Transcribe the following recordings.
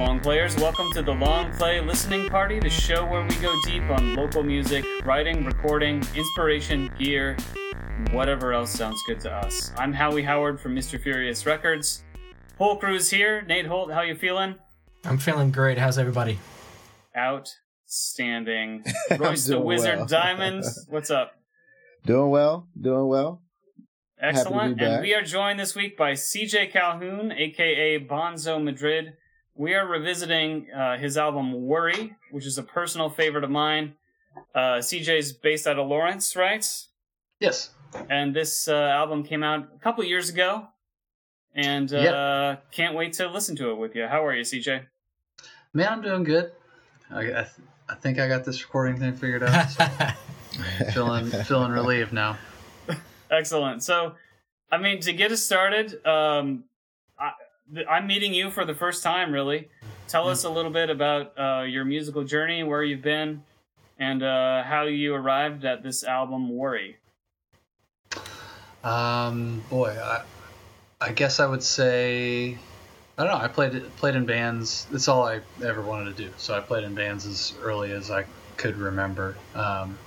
long players? Welcome to the Long Play Listening Party, the show where we go deep on local music, writing, recording, inspiration, gear, whatever else sounds good to us. I'm Howie Howard from Mr. Furious Records. Whole crew's here. Nate Holt, how you feeling? I'm feeling great. How's everybody? Outstanding. Royce the Wizard well. Diamond, what's up? Doing well, doing well. Excellent. And we are joined this week by CJ Calhoun, aka Bonzo Madrid. We are revisiting uh, his album Worry, which is a personal favorite of mine. Uh, CJ's based out of Lawrence, right? Yes. And this uh, album came out a couple years ago. And uh, can't wait to listen to it with you. How are you, CJ? Man, I'm doing good. I, I, th- I think I got this recording thing figured out. So feeling feeling relieved now. Excellent. So, I mean, to get us started, um, I, th- I'm meeting you for the first time, really. Tell us a little bit about uh, your musical journey, where you've been, and uh, how you arrived at this album, Worry. Um, boy, I, I guess I would say I don't know. I played played in bands. That's all I ever wanted to do. So I played in bands as early as I could remember. Um,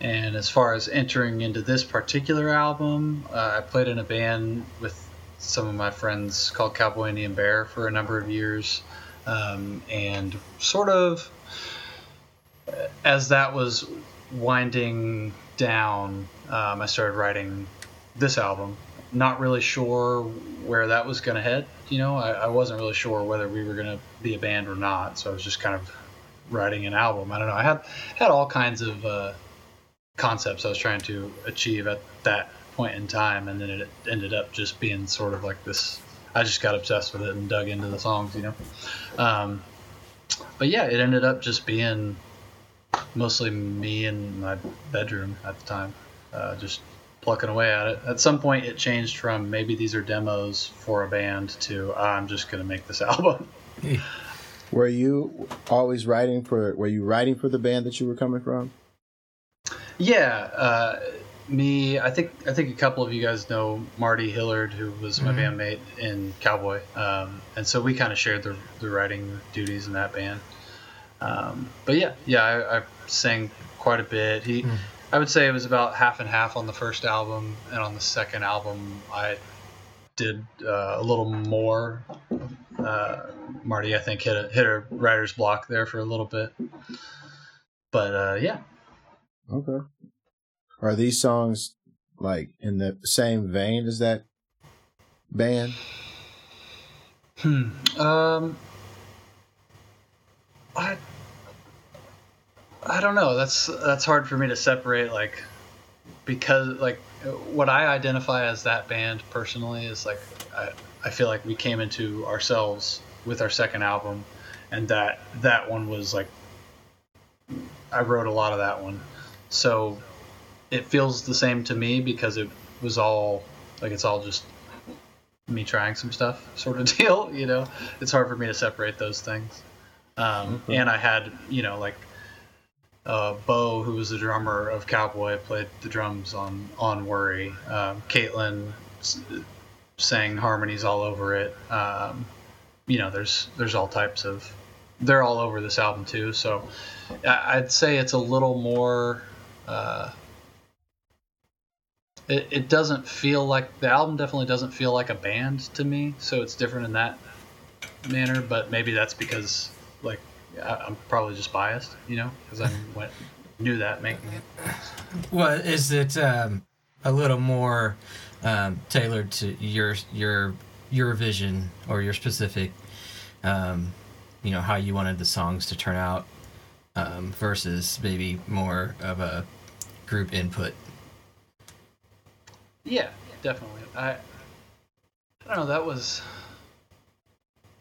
and as far as entering into this particular album, uh, I played in a band with some of my friends called Cowboy Indian Bear for a number of years, um, and sort of as that was winding down, um, I started writing this album. Not really sure where that was going to head. You know, I, I wasn't really sure whether we were going to be a band or not. So I was just kind of writing an album. I don't know. I had had all kinds of uh, concepts I was trying to achieve at that point in time, and then it ended up just being sort of like this. I just got obsessed with it and dug into the songs. You know. Um, but yeah, it ended up just being mostly me in my bedroom at the time, uh, just plucking away at it. At some point, it changed from maybe these are demos for a band to I'm just gonna make this album. Were you always writing for? Were you writing for the band that you were coming from? yeah, uh, me. I think I think a couple of you guys know Marty Hillard, who was my Mhm. bandmate in Cowboy, um, and so we kind of shared the the writing duties in that band. Um, but yeah, yeah, I, I sang quite a bit. He, Mm. I would say it was about half and half on the first album, and on the second album, I did uh, a little more. Uh, Marty, I think, hit a hit a writer's block there for a little bit, but uh, yeah, Okay. Are these songs like in the same vein as that band? Hmm. Um. I. I don't know. That's that's hard for me to separate. Like, because like what I identify as that band personally is like I I feel like we came into ourselves with our second album, and that that one was like I wrote a lot of that one, so it feels the same to me because it was all like it's all just me trying some stuff sort of deal you know? It's hard for me to separate those things. Um, Okay. and i had you know like uh, bo who was the drummer of cowboy played the drums on on worry. Um, caitlin s- sang harmonies all over it. Um, you know there's there's all types of they're all over this album too so i'd say it's a little more uh, it, it doesn't feel like the album definitely doesn't feel like a band to me so it's different in that manner but maybe that's because like I, i'm probably just biased you know because i went knew that making it well, is it um, a little more um, tailored to your your your vision or your specific, um, you know, how you wanted the songs to turn out, um, versus maybe more of a group input? Yeah definitely i i don't know that was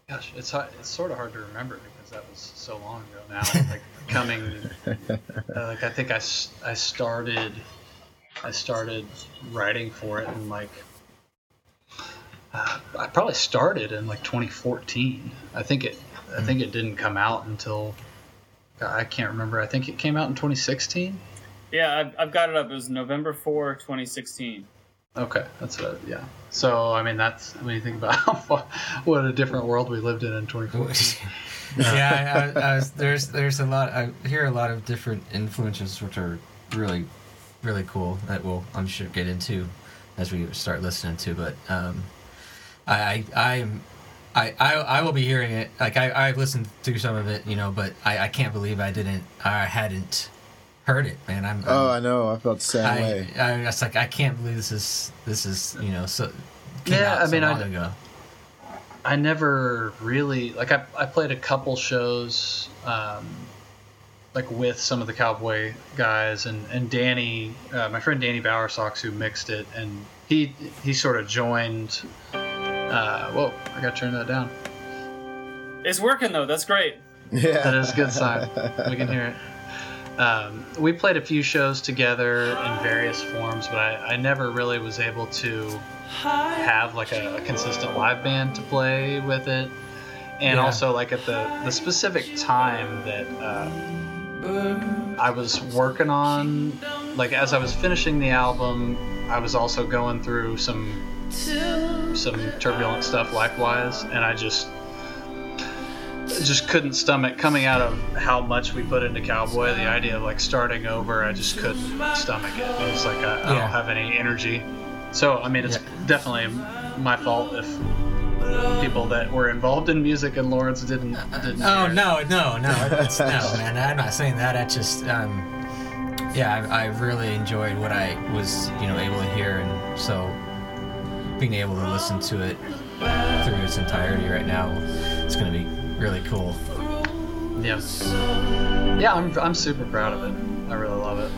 gosh it's hard, it's sort of hard to remember because that was so long ago now like coming uh, like i think I, I started i started writing for it in like uh, i probably started in like 2014 i think it i think it didn't come out until i can't remember i think it came out in 2016 Yeah, I've, I've got it up. It was November 4, 2016. Okay, that's what. Yeah. So I mean, that's when you think about what a different world we lived in in 2014. yeah, I, I, was, there's there's a lot. I hear a lot of different influences, which are really, really cool. That we'll I'm sure get into as we start listening to. But um, I I. I, I, I will be hearing it like I, I've listened through some of it you know but I, I can't believe I didn't I hadn't heard it man I'm, I'm Oh, I know. I felt the same I, way. I was like I can't believe this is this is you know so came Yeah, out I so mean, I- long ago I never really like I, I played a couple shows um, like with some of the cowboy guys and and Danny uh, my friend Danny Bowersox who mixed it and he he sort of joined uh, whoa I gotta turn that down It's working though. That's great. Yeah. that is a good sign we can hear it um, we played a few shows together in various forms but I, I never really was able to have like a, a consistent live band to play with it and Yeah. also like at the the specific time that um, I was working on like as I was finishing the album I was also going through some some turbulent stuff likewise, and I just just couldn't stomach coming out of how much we put into cowboy the idea of like starting over I just couldn't stomach it it was like I, I Yeah. don't have any energy so I mean it's Yeah. definitely my fault if people that were involved in music and Lawrence didn't didn't Oh no, no, no, it's, no, man. I'm not saying that. I just, um, yeah, I, I really enjoyed what I was, you know, able to hear, and so being able to listen to it through its entirety right now, it's gonna be really cool. Yes. Yeah, I'm, I'm super proud of it. I really love it.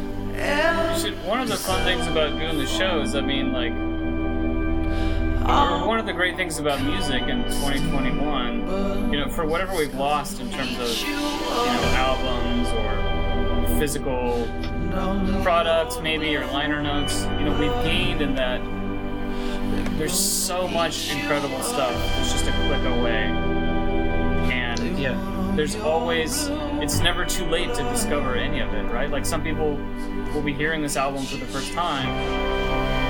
Should- one of the fun things about doing the shows, I mean, like, one of the great things about music in 2021, you know, for whatever we've lost in terms of, you know, albums or physical products, maybe, or liner notes, you know, we've gained in that there's so much incredible stuff that's just a click away. Yeah. there's always it's never too late to discover any of it right like some people will be hearing this album for the first time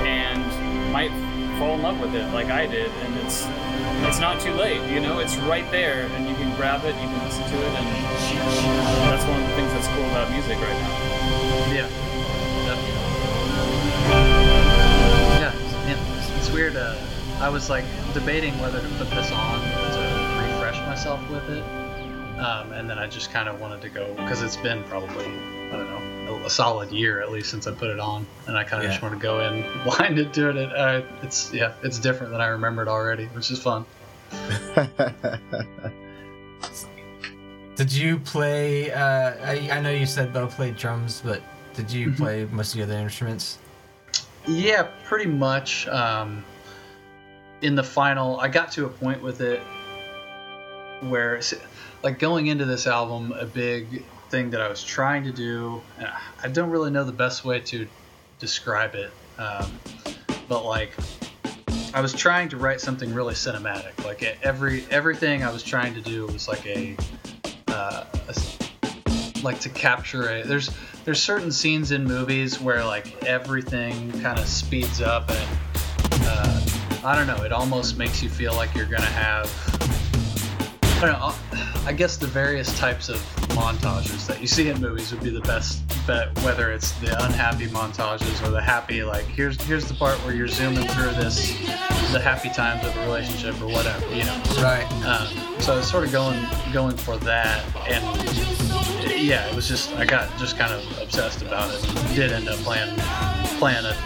and might fall in love with it like i did and it's it's not too late you know it's right there and you can grab it you can listen to it and that's one of the things that's cool about music right now Yeah. Yeah. Yeah. It's, it's weird. Uh, I was like debating whether to put this on myself with it. Um, and then I just kind of wanted to go because it's been probably, I don't know, a, a solid year at least since I put it on. And I kind of just want to go in blinded to it. And, uh, it's, yeah, it's different than I remembered already, which is fun. Did you play? Uh, I, I know you said Bo played drums, but did you play most of the other instruments? Yeah, pretty much. Um, in the final, I got to a point with it where, like, going into this album, a big thing that I was trying to do i don't really know the best way to describe it, um, but like, I was trying to write something really cinematic. Like every everything I was trying to do was like a, uh, a like to capture a there's there's certain scenes in movies where like everything kind of speeds up and uh, I don't know it almost makes you feel like you're gonna have I know I guess the various types of montages that you see in movies would be the best bet whether it's the unhappy montages or the happy like here's here's the part where you're zooming through this the happy times of a relationship or whatever you know Right. um, so I was sort of going going for that, and yeah, it was just I got just kind of obsessed about it. Did end up playing playing a,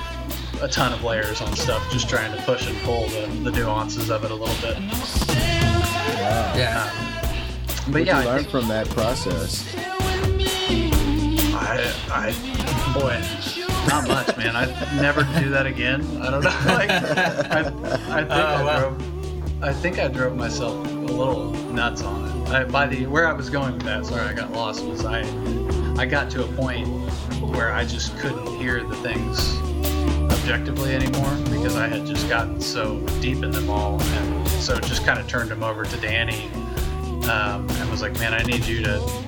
a ton of layers on stuff, just trying to push and pull the, the nuances of it a little bit. Yeah. Um, but What yeah, you I learn think from that process? I, I boy, not much, man. I never do that again. I don't know. Like, I, I think Oh, I wow. drove. I think I drove myself a little nuts on it. I, by the where I was going with that, sorry, I got lost. Was I? I got to a point where I just couldn't hear the things objectively anymore because I had just gotten so deep in them all, and so just kind of turned them over to Danny um, and was like, "Man, I need you to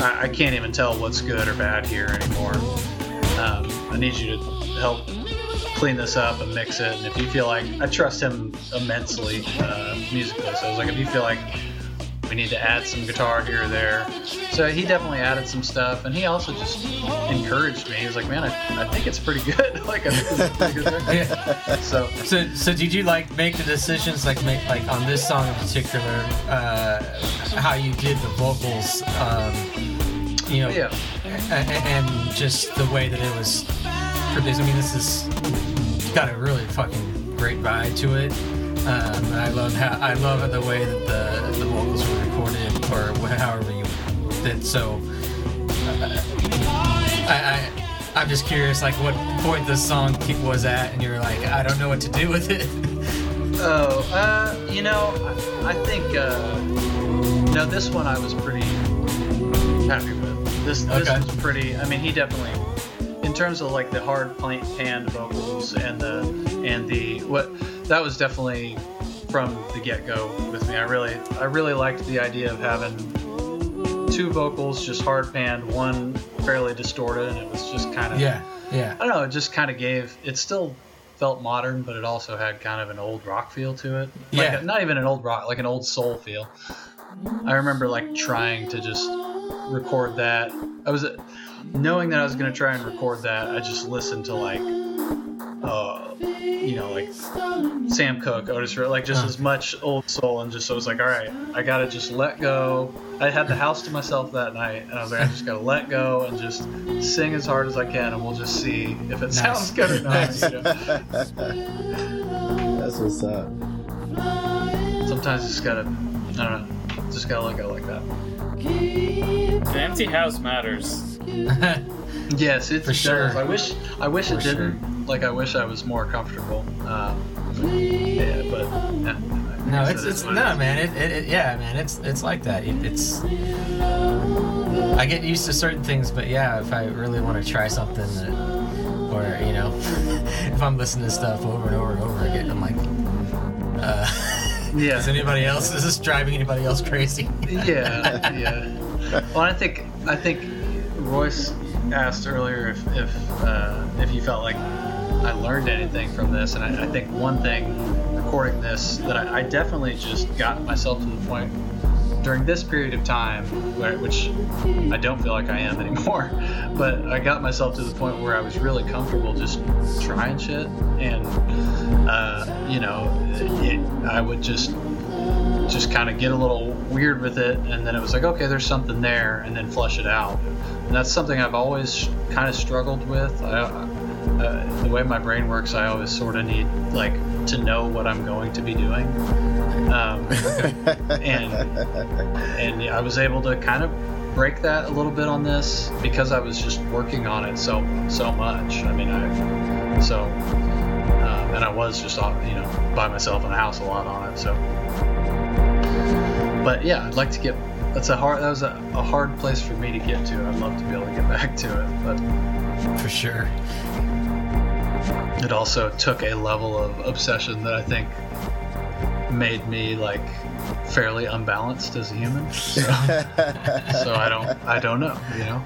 I, I can't even tell what's good or bad here anymore. Um, I need you to help clean this up and mix it. And if you feel like I trust him immensely uh, musically, so I was like, if you feel like we need to add some guitar here or there. So he definitely added some stuff, and he also just encouraged me. He was like, "Man, I, I think it's pretty good. like, I think it's pretty good. Yeah. So So, so did you like make the decisions like make like on this song in particular, uh, how you did the vocals, um, you know, yeah, a- a- and just the way that it was produced. I mean, this is got a really fucking great vibe to it. Um, I love how I love the way that the the vocals were recorded, or however you did. So, uh, I, I I'm just curious, like what point this song was at, and you're like, I don't know what to do with it. Oh, uh, you know, I, I think uh, no, this one I was pretty happy with. This this Okay. was pretty. I mean, he definitely, in terms of like the hard panned vocals and the and the what that was definitely from the get go with me. I really I really liked the idea of having two vocals just hard panned, one fairly distorted, and it was just kind of yeah, yeah, I don't know. It just kind of gave. It still felt modern, but it also had kind of an old rock feel to it. Like Yeah. not even an old rock, like an old soul feel. I remember like trying to just record that. I was knowing that I was going to try and record that. I just listened to like, uh, you know, like Sam Cooke, Otis, Redding, like just Huh. as much old soul, and just so I was like, all right, I got to just let go. I had the house to myself that night, and I was like, I just got to let go and just sing as hard as I can, and we'll just see if it sounds good or not. You know? That's what's up. Sometimes you just gotta, I don't know, just gotta let go like that. The empty house matters. Yes, it For does. sure. I wish, I wish For it didn't. Like, I wish I was more comfortable. Um, yeah, but yeah, no, it's it is it's no, it is. man. It, it, it yeah, man. It's it's like that. It, it's I get used to certain things, but yeah, if I really want to try something that, or you know, if I'm listening to stuff over and over and over again, I'm like, uh, Yeah. is anybody else? Is this driving anybody else crazy? yeah, yeah. Well, I think I think Royce asked earlier if if uh, if he felt like I learned anything from this, and I, I think one thing recording this that I, I definitely just got myself to the point during this period of time, where, which I don't feel like I am anymore, but I got myself to the point where I was really comfortable just trying shit, and uh, you know, it, I would just just kind of get a little weird with it and then it was like okay there's something there and then flush it out and that's something i've always kind of struggled with. I, uh, the way my brain works i always sort of need like to know what i'm going to be doing. Um, and and i was able to kind of break that a little bit on this because i was just working on it so so much. I mean i so um, and i was just uh, you know by myself in the house a lot on it so. But yeah, I'd like to get. That's a hard. That was a, a hard place for me to get to. I'd love to be able to get back to it, but For sure. it also took a level of obsession that I think made me like fairly unbalanced as a human. So, so I don't. I don't know. You know,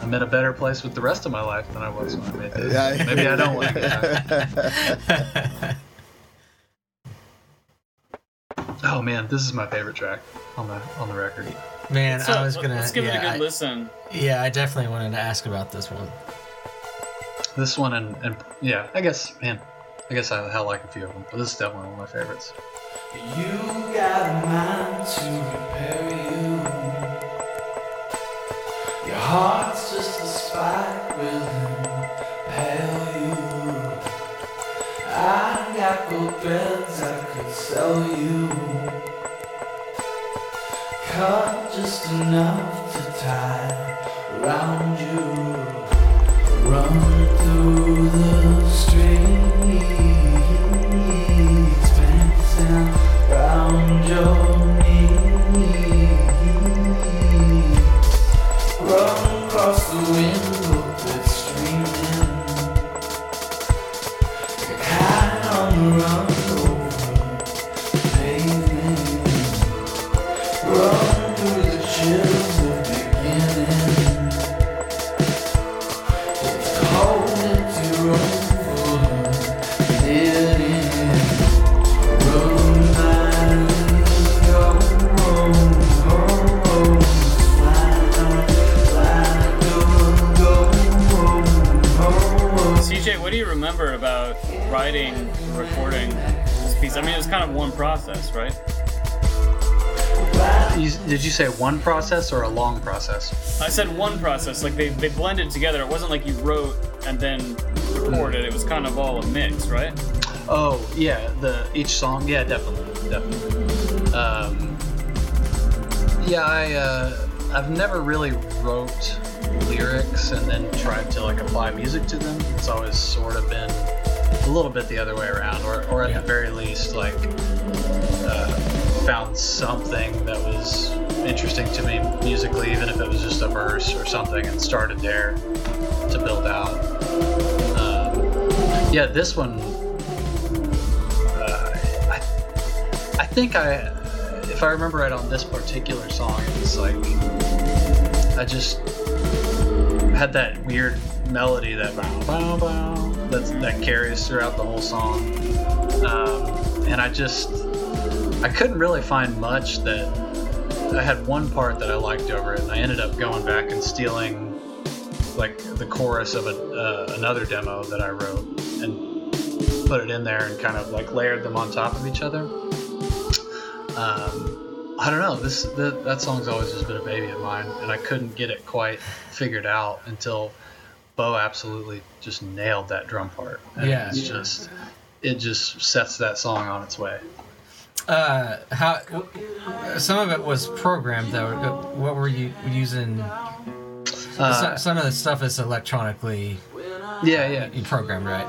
I'm in a better place with the rest of my life than I was when I made this. Maybe I don't like that. Oh man, this is my favorite track on the on the record. Man, So I was gonna. let's give yeah, it a good I- listen. Yeah, I definitely wanted to ask about this one. This one and, and yeah, I guess man, I guess I, I like a few of them, but this is definitely one of my favorites. You got a mind to repair you. Your heart's just a spike will impale you. I got gold threads I could sell you. Cut just enough to tie around you. Run through the streets, kind of one process, right? You, did you say one process or a long process? I said one process, like they, they blended together. It wasn't like you wrote and then recorded. It was kind of all a mix, right? Oh yeah, the each song. Yeah, definitely, definitely. Um, yeah, I uh, I've never really wrote lyrics and then tried to like apply music to them. It's always sort of been a little bit the other way around, or or at Yeah. the very least like uh, found something that was interesting to me musically, even if it was just a verse or something, and started there to build out. Um, yeah, this one uh, I, I think I, if I remember right on this particular song, it was like I just had that weird melody that bow bow bow that carries throughout the whole song, um, and I just I couldn't really find much that I had one part that I liked over it, and I ended up going back and stealing like the chorus of a, uh, another demo that I wrote and put it in there and kind of like layered them on top of each other. Um, I don't know. This that, that song's always just been a baby of mine, and I couldn't get it quite figured out until Bo absolutely just nailed that drum part. And Yeah. it's just it just sets that song on its way. Uh, how some of it was programmed though. What were you using? Uh, some, some of the stuff is electronically yeah, yeah, you programmed, right?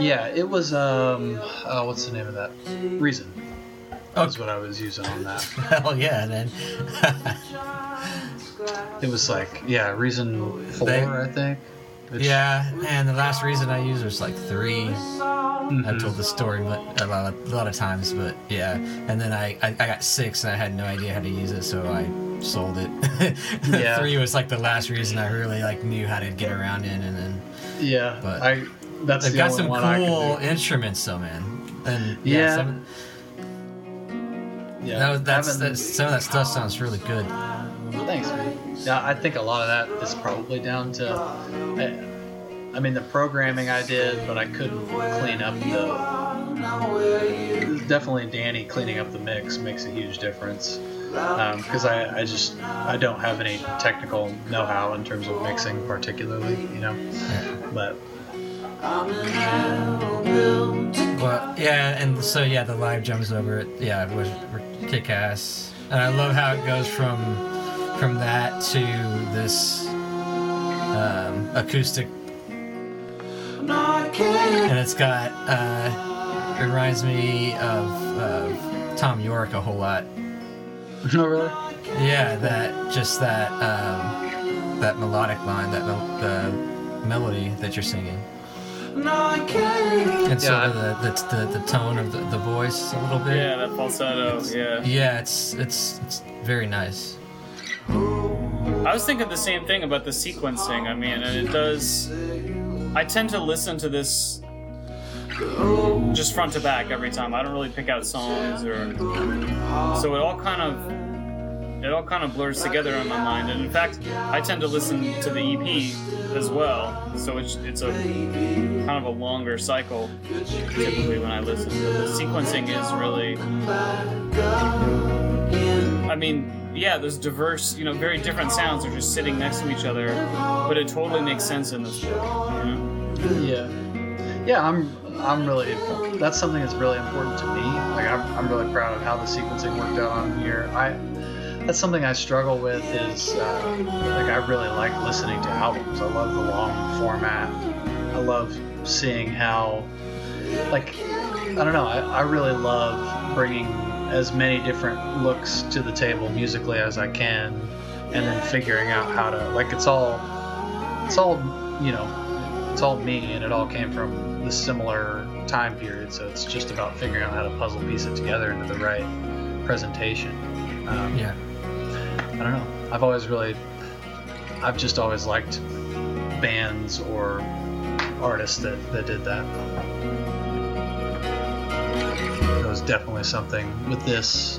yeah. It was um, oh, what's the name of that? Reason. Oh. Is what I was using on that. Hell yeah, then. It was like yeah, Reason four, They- I think. Which- yeah, and the last reason I used was like 3 Mhm. I've told the story but a lot, of, a lot of times, but yeah. And then I, I, I got six and I had no idea how to use it, so I sold it. Yeah. Three was like the last reason I really like knew how to get around in, and then Yeah, But I. That's they've the got some one cool instruments, though, man. And yeah, Yeah. some, Yeah, that was, that's, that's some of that stuff sounds really good. Thanks, man. Yeah, I think a lot of that is probably down to. I, I mean, the programming I did, but I couldn't clean up the. Definitely, Danny cleaning up the mix makes a huge difference. Um, because I, I just I don't have any technical know-how in terms of mixing, particularly, you know. But Well, yeah, and so yeah, the live jumps over it, yeah, it was kick ass, and I love how it goes from from that to this um, acoustic, and it's got uh, it reminds me of uh, Thom Yorke a whole lot. no, really. Yeah, that just that um, that melodic line, that mel- the melody that you're singing, and sort Yeah, of the, the, the the tone of the, the voice a little bit. Yeah, that falsetto. Yeah. Yeah, it's it's it's very nice. I was thinking the same thing about the sequencing. I mean, and it does. I tend to listen to this just front to back every time. I don't really pick out songs or. So it all kind of. It all kind of blurs together in my mind, and in fact, I tend to listen to the EP as well. So it's it's a kind of a longer cycle typically when I listen. But the sequencing is really. I mean, yeah, there's diverse, you know, very different sounds are just sitting next to each other, but it totally makes sense in this book. You know? Yeah, yeah. I'm I'm really that's something that's really important to me. Like I'm, I'm really proud of how the sequencing worked out on here. I that's something I struggle with is uh, like I really like listening to albums. I love the long format. I love seeing how like I don't know. I, I really love bringing as many different looks to the table musically as I can, and then figuring out how to like it's all it's all you know it's all me and it all came from the similar time period so it's just about figuring out how to puzzle piece it together into the right presentation. Um, Yeah, i don't know. I've always really i've just always liked bands or artists that, that did that definitely something with this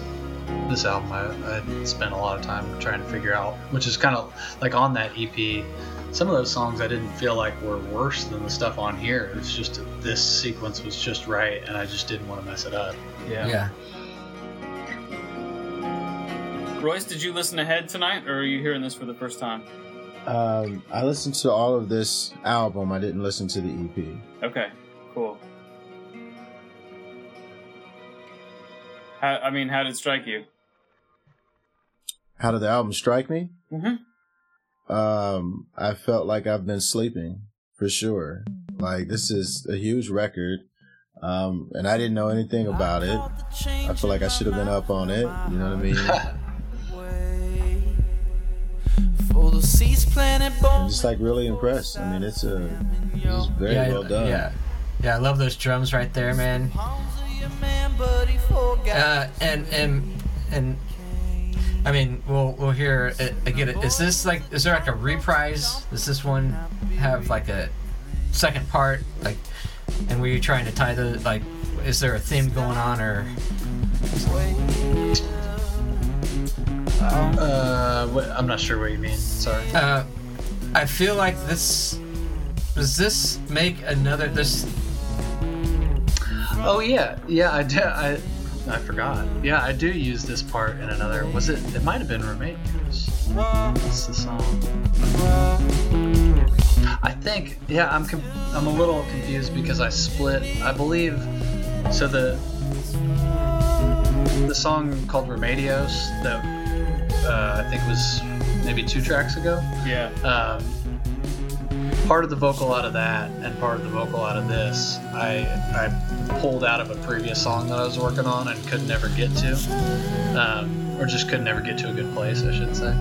this album I, I spent a lot of time trying to figure out which is kind of like on that ep some of those songs I didn't feel like were worse than the stuff on here. It was just this sequence was just right, and I just didn't want to mess it up. Yeah. Yeah. Royce, did you listen ahead tonight, or are you hearing this for the first time? Um, I listened to all of this album. I didn't listen to the EP. Okay, cool. How, I mean, how did it strike you? How did the album strike me? Mm-hmm. Um, I felt like I've been sleeping for sure. Like this is a huge record. Um, and I didn't know anything about it. I feel like I should have been up on it. You know what I mean? For the seeds planted I'm just like really impressed. I mean, it's a it's very yeah, well done. Yeah. Yeah, I love those drums right there, man. Man, but he forgot. Uh, and and and I mean, we'll we'll hear it again. Is this like is there like a reprise? Does this one have like a second part? Like, and were you trying to tie the like? Is there a theme going on or? Uh, what, I'm not sure what you mean. Sorry. Uh, I feel like this. Does this make another this? Oh yeah, yeah. I did. I I forgot. Yeah, I do use this part in another. Was it? It might have been Remedios. What's the song? I think. Yeah, I'm. Com- I'm a little confused because I split. I believe. So the the song called Remedios that uh, I think was maybe two tracks ago. Yeah. um, part of the vocal out of that and part of the vocal out of this I, I pulled out of a previous song that I was working on and could never get to um, or just could never get to a good place I should say.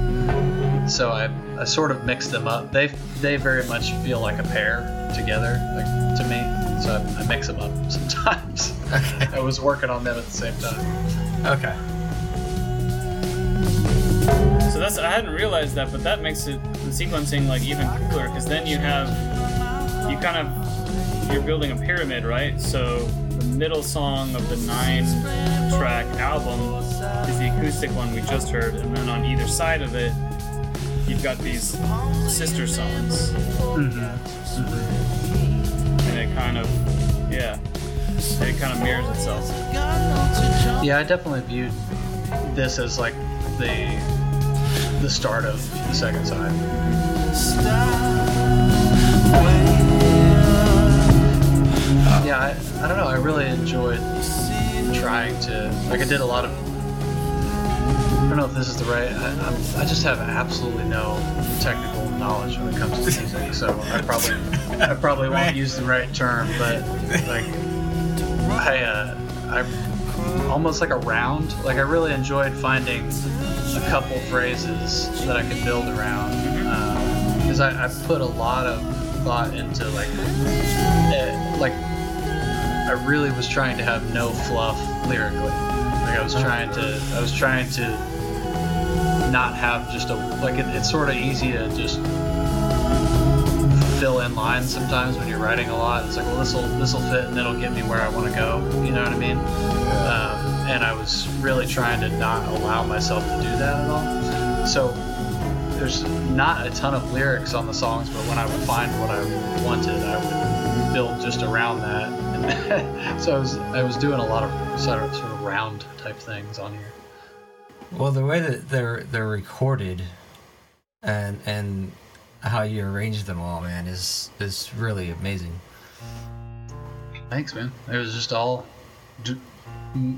So I, I sort of mixed them up. They they very much feel like a pair together like to me. So I, I mix them up sometimes. Okay. I was working on them at the same time. Okay. That's I hadn't realized that, but that makes it the sequencing like even cooler because then you have you kind of you're building a pyramid, right? So the middle song of the nine track album is the acoustic one we just heard, and then on either side of it you've got these sister songs, and it kind of yeah, it kind of mirrors itself. Yeah, I definitely viewed this as like the the start of the second side. Yeah, I, I don't know. I really enjoyed trying to like. I did a lot of. I don't know if this is the right. I, I'm, I just have absolutely no technical knowledge when it comes to music, so I probably I probably won't use the right term, but like I uh, I almost like a round. Like I really enjoyed finding a couple phrases that I could build around because I, I put a lot of thought into like eh, like I really was trying to have no fluff lyrically. Like I was trying to I was trying to not have just a like it, it's sort of easy to just fill in lines sometimes when you're writing a lot. It's like, well, this will this will fit and it'll get me where I want to go. You know what I mean? Um, and I was really trying to not allow myself to do that at all. So there's not a ton of lyrics on the songs, but when I would find what I wanted, I would build just around that. And so I was I was doing a lot of sort of, sort of round type things on here. Well, the way that they're they're recorded, and and how you arrange them all, man, is is really amazing. Thanks, man. It was just all.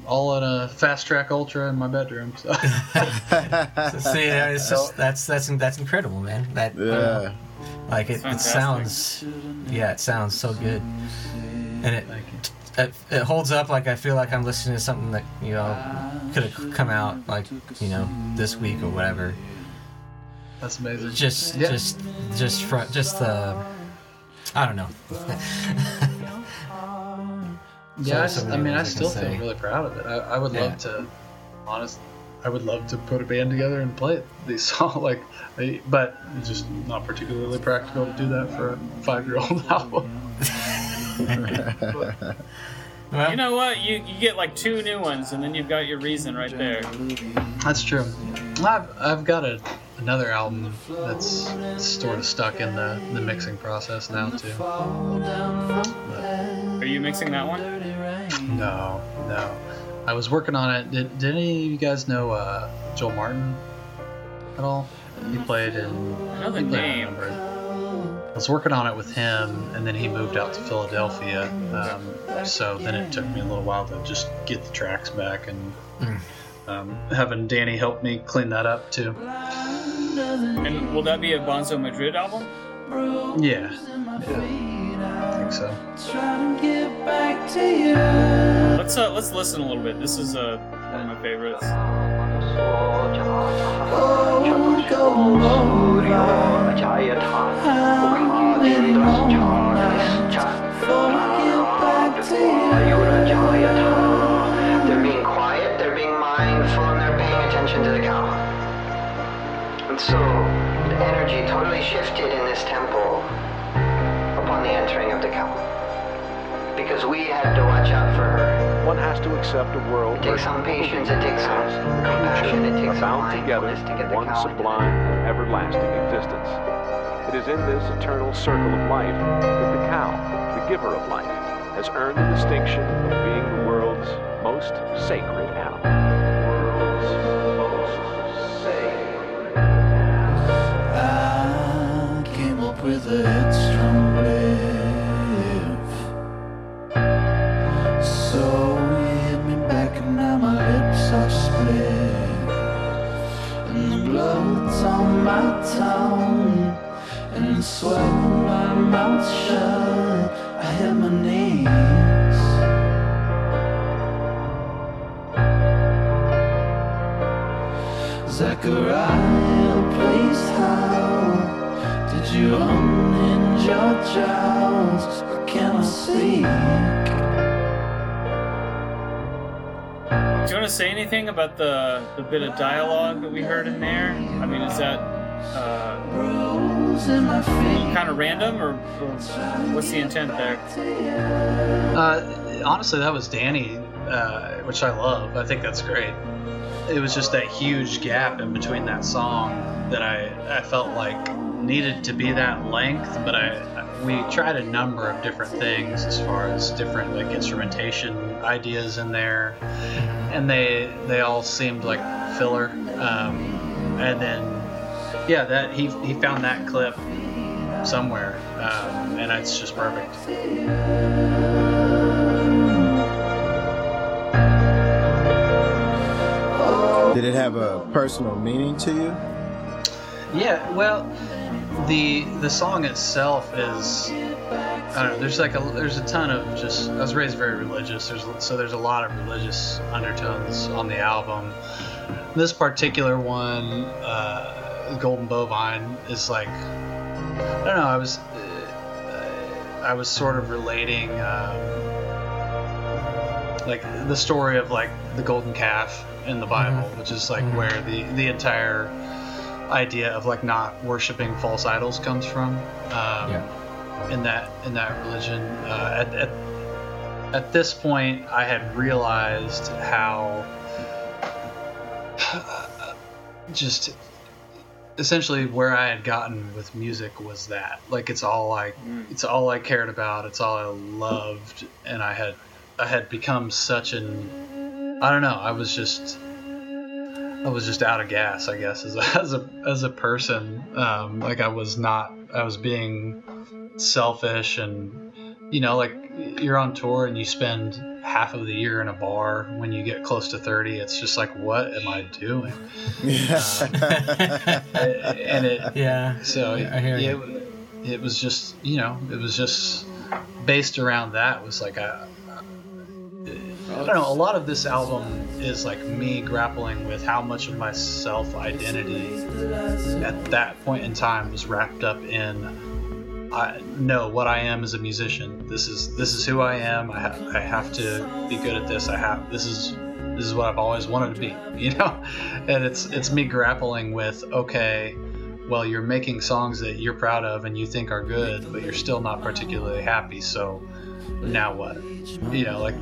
All on a fast track ultra in my bedroom. So. See, it's just that's that's that's incredible, man. That uh, Yeah. like it, it sounds, yeah, it sounds so good, and it, Thank you. it it holds up. Like I feel like I'm listening to something that you know could have come out like you know this week or whatever. That's amazing. Just Yeah. just just fr- just the I don't know. Yeah, I, so s- I mean, I ways I still feel say. really proud of it. I, I would Yeah. love to, honest, I would love to put a band together and play these songs. Like, I- but it's just not particularly practical to do that for a five-year-old album. Well, You know what? You you get like two new ones, and then you've got your reason right there. That's true. I've I've got a, another album that's sort of stuck in the, the mixing process now too. Are you mixing that one? No, no. I was working on it. Did, did any of you guys know uh, Joel Martin at all? He played in. I know the he played in name. I was working on it with him, and then he moved out to Philadelphia. Um, so then it took me a little while to just get the tracks back, and Mm. um, having Danny help me clean that up too. And will that be a Bonzo Madrid album? Yeah, yeah. I think so. Trying to get back to you. Let's uh, let's listen a little bit. This is uh, one of my favorites. They're being quiet, they're being mindful, and they're paying attention to the cow. So, the energy totally shifted in this temple upon the entering of the cow. Because we had to watch out for her. One has to accept a world It takes some patience, it takes some compassion, it takes some bound together mindfulness to get the one cow sublime and everlasting existence. It is in this eternal circle of life that the cow, the giver of life, has earned the distinction of being the world's most sacred animal. A headstrong belief. So you hit me back and now my lips are split. And the blood's on my tongue. And the sweat in my mouth shut. I hit my knees. Zechariah, please how did you your jaws? Or can I speak? Do you want to say anything about the the bit of dialogue that we heard in there? I mean, is that uh, Bruise in my feet. kind of random, or, or what's the intent there? Uh, honestly, that was Danny, uh, which I love. I think that's great. It was just that huge gap in between that song that I, I felt like needed to be that length, but I we tried a number of different things as far as different like instrumentation ideas in there, and they they all seemed like filler. Um, and then yeah, that he he found that clip somewhere, um, and it's just perfect. Did it have a personal meaning to you? Yeah, well, the the song itself is I don't know. There's like a there's a ton of just I was raised very religious. There's so there's a lot of religious undertones on the album. This particular one, uh, Golden Bovine, is like I don't know. I was uh, I was sort of relating. Um, like the story of like the golden calf in the Bible, which is like where the the entire idea of like not worshiping false idols comes from. Um, Yeah. In that in that religion, uh, at, at at this point, I had realized how just essentially where I had gotten with music was that like it's all I it's all I cared about it's all I loved and I had I had become such an I don't know I was just I was just out of gas I guess as a as a, as a person um, like I was not I was being selfish and you know like you're on tour and you spend half of the year in a bar when you get close to 30 it's just like what am I doing Yeah. and it Yeah. so I hear yeah, you. it, it was just you know it was just based around that was like a I don't know a lot of this album is like me grappling with how much of my self identity at that point in time was wrapped up in I know what I am as a musician. This is this is who I am. I, ha- I have to be good at this. I have this is this is what I've always wanted to be you know? And it's it's me grappling with okay well you're making songs that you're proud of and you think are good but you're still not particularly happy so now what? You know like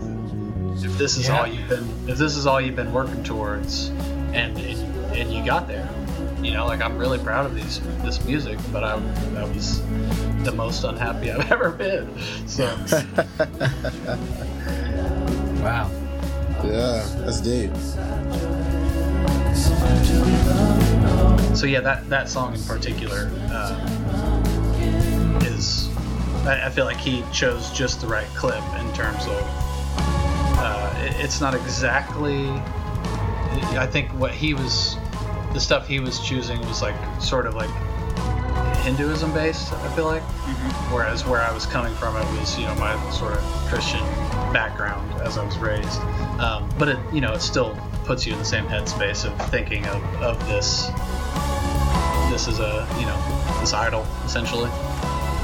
if this is Yeah. all you've been if this is all you've been working towards and and, and you got there You know, like I'm really proud of these this music, but I, I was the most unhappy I've ever been. So Wow. Yeah, that's deep. so yeah, that that song in particular uh, is. I, I feel like he chose just the right clip in terms of. Uh, it, it's not exactly. I think what he was, the stuff he was choosing was like sort of like Hinduism based. I feel like, whereas where I was coming from, it was you know my sort of Christian background as I was raised. Um, but it you know it still puts you in the same headspace of thinking of, of this this is a you know this idol essentially.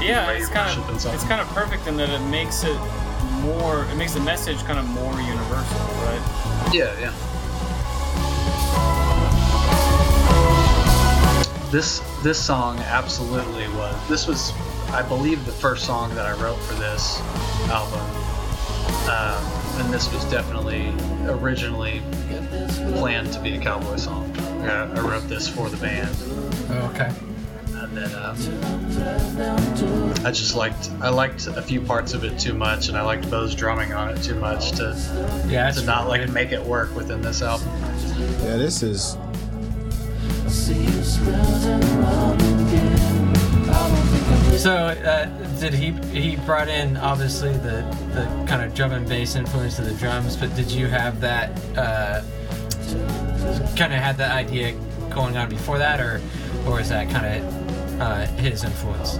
Yeah, it's kind of it's kind of perfect in that it makes it more it makes the message kind of more universal, right? Yeah, yeah. This this song absolutely was. This was, I believe, the first song that I wrote for this album, um, and this was definitely originally planned to be a cowboy song. Yeah, I wrote this for the band, Oh, okay. And then um, I just liked I liked a few parts of it too much, and I liked Bo's drumming on it too much to Yeah, to not like make it work within this album. Yeah, this is So, uh, did he he brought in obviously the the kind of drum and bass influence of the drums, but did you have that uh, kind of had that idea going on before that, or or is that kind of uh, his influence?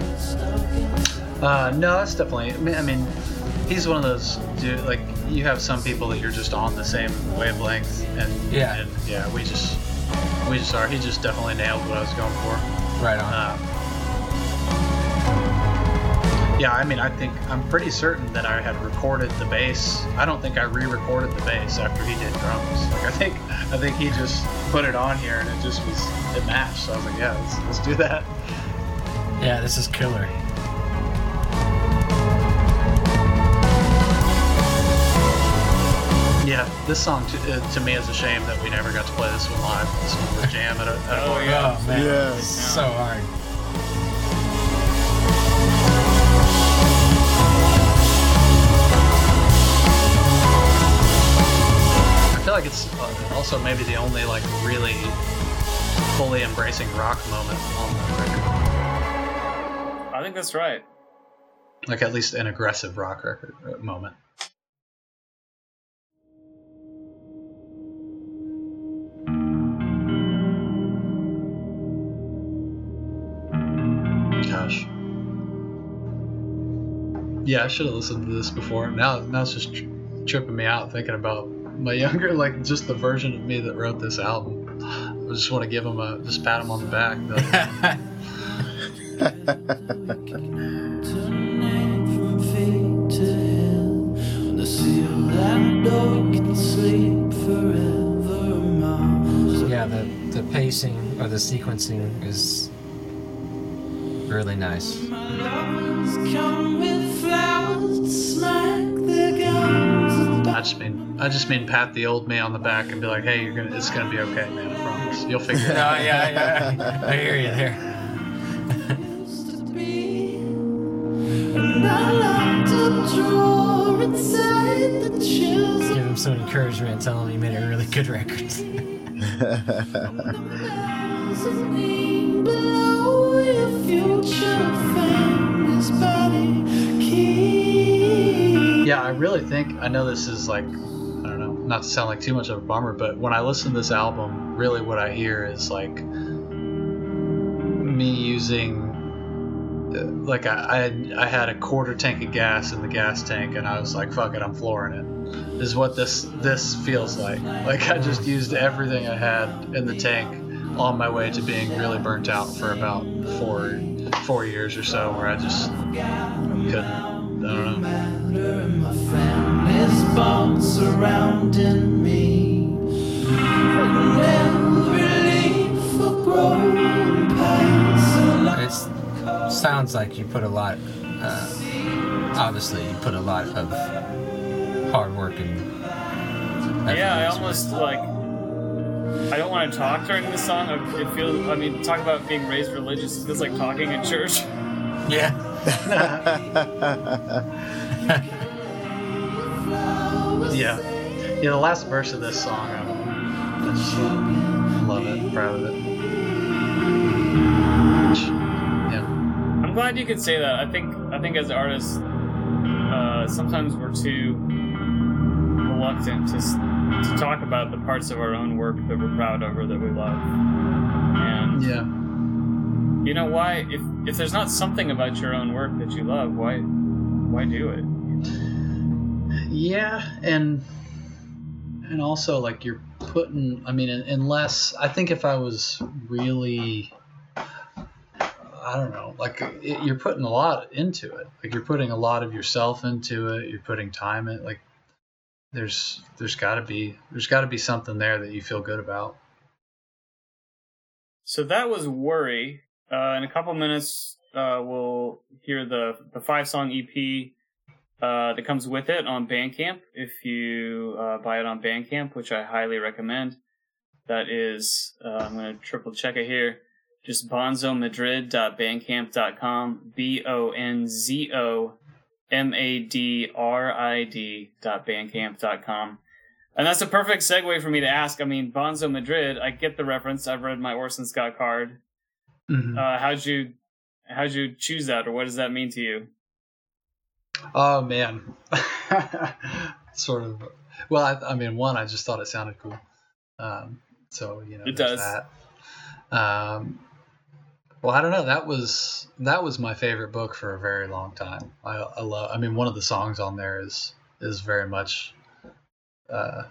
Uh, no, that's definitely. I mean, I mean, he's one of those dude. Like you have some people that you're just on the same wavelength, and Yeah. and yeah, we just we just are. He just definitely nailed what I was going for. Right on. Um, yeah, I mean, I think I'm pretty certain that I had recorded the bass. I don't think I re-recorded the bass after he did drums. Like I think I think he just put it on here and it just was it matched. So I was like, yeah, let's, let's do that. Yeah, this is killer. Yeah, this song to, uh, to me is a shame that we never got to play this one live. This one was jam at a, at a Oh, bar. yeah. Oh man, Yeah. it's so hard. I feel like it's uh, also maybe the only like really fully embracing rock moment on the record. I think that's right. Like at least an aggressive rock record uh, moment. Gosh. Yeah, I should have listened to this before. Now, now it's just tri- tripping me out thinking about my younger, like just the version of me that wrote this album. I just want to give him a, just pat him on the back. Yeah, the the pacing or the sequencing is really nice. My lovers come with flowers to smack their gowns I just mean, I just mean pat the old me on the back and be like, hey, you're gonna, it's gonna be okay, man. I promise. You'll figure it Oh out. yeah, yeah. I hear you there. Encouragement, telling him he made a really good record. Mezzanine below your future family's body key. Yeah, I really think I know this is like, I don't know, not to sound like too much of a bummer, but when I listen to this album, really what I hear is like me using. uh, Like I, I, had, I had a quarter tank of gas in the gas tank, and I was like, "Fuck it, I'm flooring it." Is what this this feels like. Like I just used everything I had in the tank on my way to being really burnt out for about four four years or so, where I just couldn't. I don't know. It sounds like you put a lot. Uh, obviously, you put a lot of hard work and. Yeah, I into it. almost like I don't want to talk during the song. I- It feels. I mean, talk about being raised religious. It feels like talking in church. Yeah. Yeah. Yeah, the last verse of this song, I'm, I just love it, proud of it. Yeah. I'm glad you could say that. I think. I think as artists, uh, sometimes we're too reluctant to to talk about the parts of our own work that we're proud of or that we love. And Yeah. you know why? If if there's not something about your own work that you love, why why do it? Yeah, and and also like you're putting. I mean, unless I think if I was really, I don't know, like it, you're putting a lot into it. Like you're putting a lot of yourself into it. You're putting time in. Like there's there's got to be there's got to be something there that you feel good about. So that was worry. Uh, in a couple minutes, uh, we'll hear the the five song EP uh, that comes with it on Bandcamp. If you uh, buy it on Bandcamp, which I highly recommend, that is uh, I'm going to triple check it here. Just bonzomadrid.bandcamp.com. B O N Z O M A D R I D dot bandcamp.com. And that's a perfect segue for me to ask. I mean, Bonzo Madrid. I get the reference. I've read my Orson Scott Card. Mhm. Uh, how'd you how'd you choose that, or what does that mean to you? Oh man, sort of. Well, I, I mean, one, I just thought it sounded cool. Um, so you know, It does. That. Um, well, I don't know. That was that was my favorite book for a very long time. I, I love. I mean, one of the songs on there is is very much uh,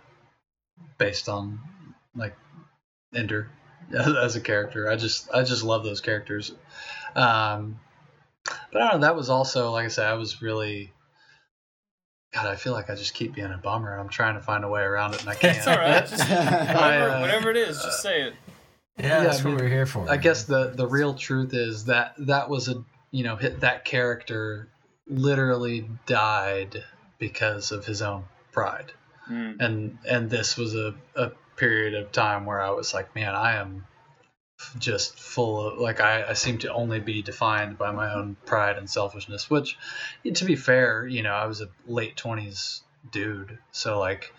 based on like Ender as a character. I just I just love those characters. Um, but I don't know. That was also, like I said, I was really. God, I feel like I just keep being a bummer, and I'm trying to find a way around it, and I can't. It's all right. Just whatever, I, uh, whatever it is, just say it. Yeah, Yeah, that's I what mean, we're here for. I guess the the real truth is that that was a you know hit that character literally died because of his own pride, Mm. and and this was a, a period of time where I was like, man, I am just full of like I, I seem to only be defined by my own pride and selfishness which to be fair you know i was a late 20s dude so like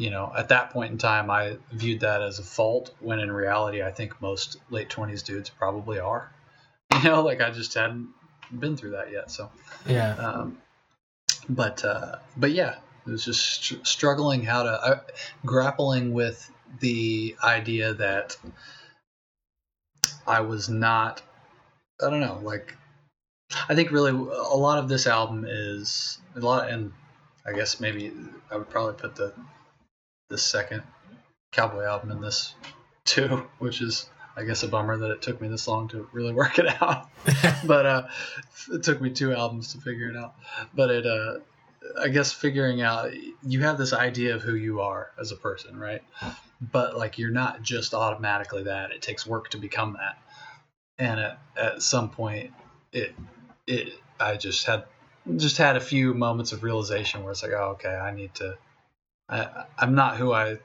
you know at that point in time i viewed that as a fault when in reality i think most late 20s dudes probably are you know like i just hadn't been through that yet so yeah. um, but uh, but yeah, it was just str- struggling how to uh, grappling with the idea that I was not. I don't know. Like, I think really a lot of this album is a lot, and I guess maybe I would probably put the the second cowboy album in this too, which is I guess a bummer that it took me this long to really work it out but uh, it took me two albums to figure it out. But it, uh, I guess, figuring out you have this idea of who you are as a person, right? But like you're not just automatically that. It takes work to become that. And at, at some point, it it I just had just had a few moments of realization where it's like, oh, okay, I need to. I I'm not who I.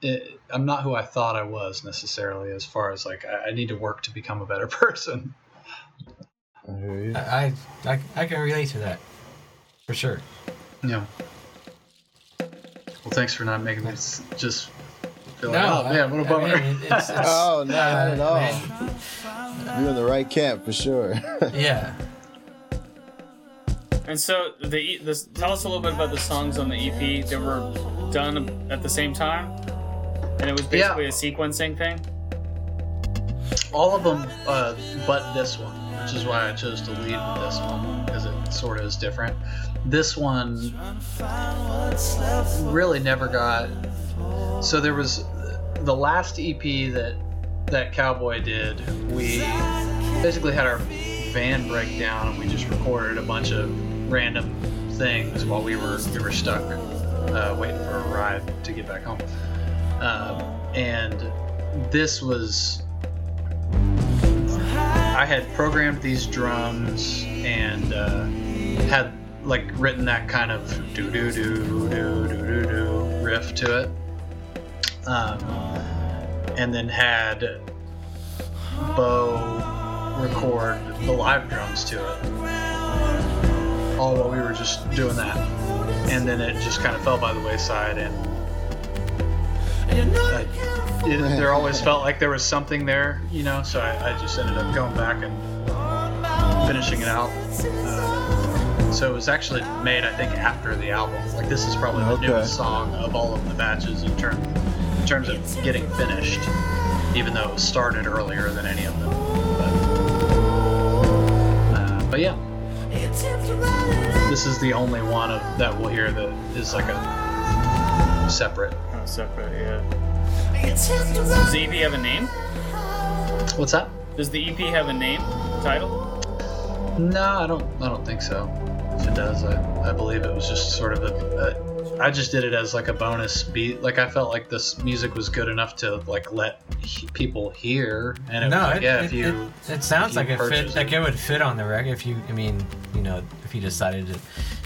It, I'm not who I thought I was necessarily, as far as like I, I need to work to become a better person. I hear you. I, I I can relate to that for sure. Yeah. Well, thanks for not making me s- just feel like, No, oh man, what a I bummer. mean, it's, it's, Oh, no, not uh, at all. man, You're in the right camp for sure. yeah. And so the E- this, tell us a little bit about the songs on the EP that were done at the same time, and it was Yeah. basically a sequencing thing. All of them, uh, but this one, which is why I chose to lead with this one because it sort of is different. This one really never got. So there was the last EP that that Cowboy did. We basically had our van break down and we just recorded a bunch of random things while we were we were stuck uh, waiting for a ride to get back home. Um, and this was I had programmed these drums and uh, had like written that kind of do do do do do do do riff to it. Um, and then had Bo record the live drums to it. All while we were just doing that, and then it just kind of fell by the wayside, and I, it, there always felt like there was something there, you know. So I, I just ended up going back and finishing it out. Uh, so it was actually made, I think, after the album. Like this is probably the Okay. newest song of all of the batches in terms in terms of getting finished, even though it was started earlier than any of them. But, uh, but yeah, this is the only one of that we'll hear that is like a separate. Kind of separate, yeah. Does the EP have a name? What's that? Does the EP have a name? Title? No, I don't. I don't think so. If it does, I, I believe it was just sort of a. I just did it as like a bonus beat. Like I felt like this music was good enough to like let he- people hear, and it no, like, it, yeah, it, if you. it, it sounds like it fit. purchase Like it. it would fit on the record if you. I mean, you know, if you decided to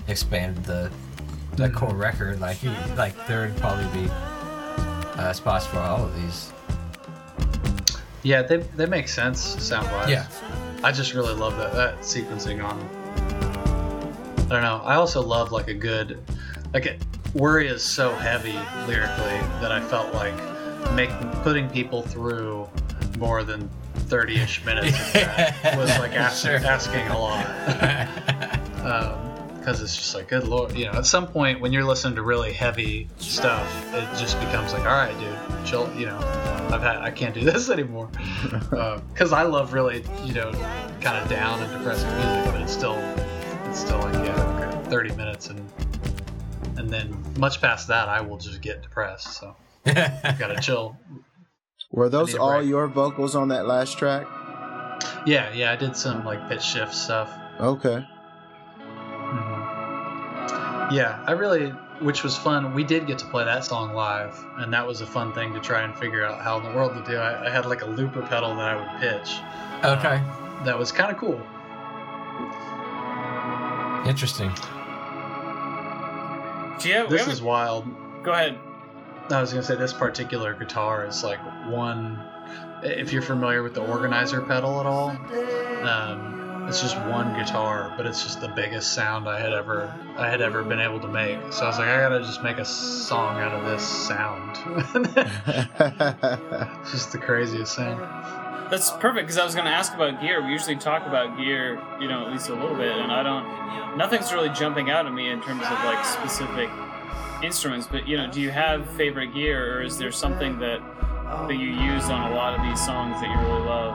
expand the the Mm-hmm. core record, like you, like there would probably be uh, spots for all of these. Yeah, they, they make sense sound wise. Yeah. I just really love that that sequencing on. I don't know. I also love like a good, like it, worry is so heavy lyrically that I felt like making putting people through more than thirty ish minutes of that was like asking, Sure. asking a lot. Um, because it's just like, good lord, you know, at some point when you're listening to really heavy stuff, it just becomes like, all right, dude, chill, you know, I've had, I can't do this anymore. Uh, because I love really, you know, kind of down and depressing music, but it's still, it's still like, yeah, okay, 30 minutes, and and then much past that, I will just get depressed. So I've gotta chill. Were those all break. your vocals on that last track? Yeah, yeah, I did some like pitch shift stuff. Okay. Mhm. Yeah, I really, which was fun. We did get to play that song live, and that was a fun thing to try and figure out how in the world to do. I, I had like a looper pedal that I would pitch. okay, That was kind of cool. interesting. Do you have, we This is wild. Go ahead. I was gonna say this particular guitar is like one. If you're familiar with the organizer pedal at all, um, it's just one guitar, but it's just the biggest sound I had ever I had ever been able to make. So I was like, I gotta just make a song out of this sound. it's just the craziest sound. That's perfect because I was going to ask about gear. We usually talk about gear, you know, at least a little bit, and I don't. Nothing's really jumping out at me in terms of like specific instruments. But you know, do you have favorite gear, or is there something that that you use on a lot of these songs that you really love?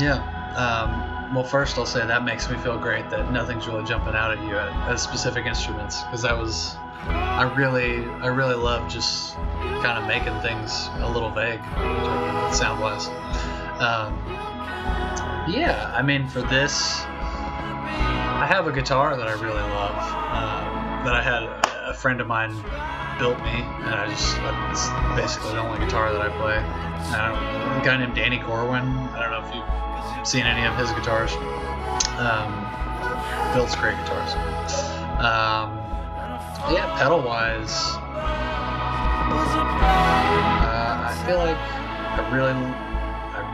Yeah. Um, well, first I'll say that makes me feel great that nothing's really jumping out at you at specific instruments because that was I really I really love just kind of making things a little vague sound wise. Um, yeah, I mean for this, I have a guitar that I really love um, that I had a friend of mine built me, and I just it's basically the only guitar that I play. A guy named Danny Corwin. I don't know if you've seen any of his guitars. Um, builds great guitars. Um, yeah, pedal wise, uh, I feel like I really,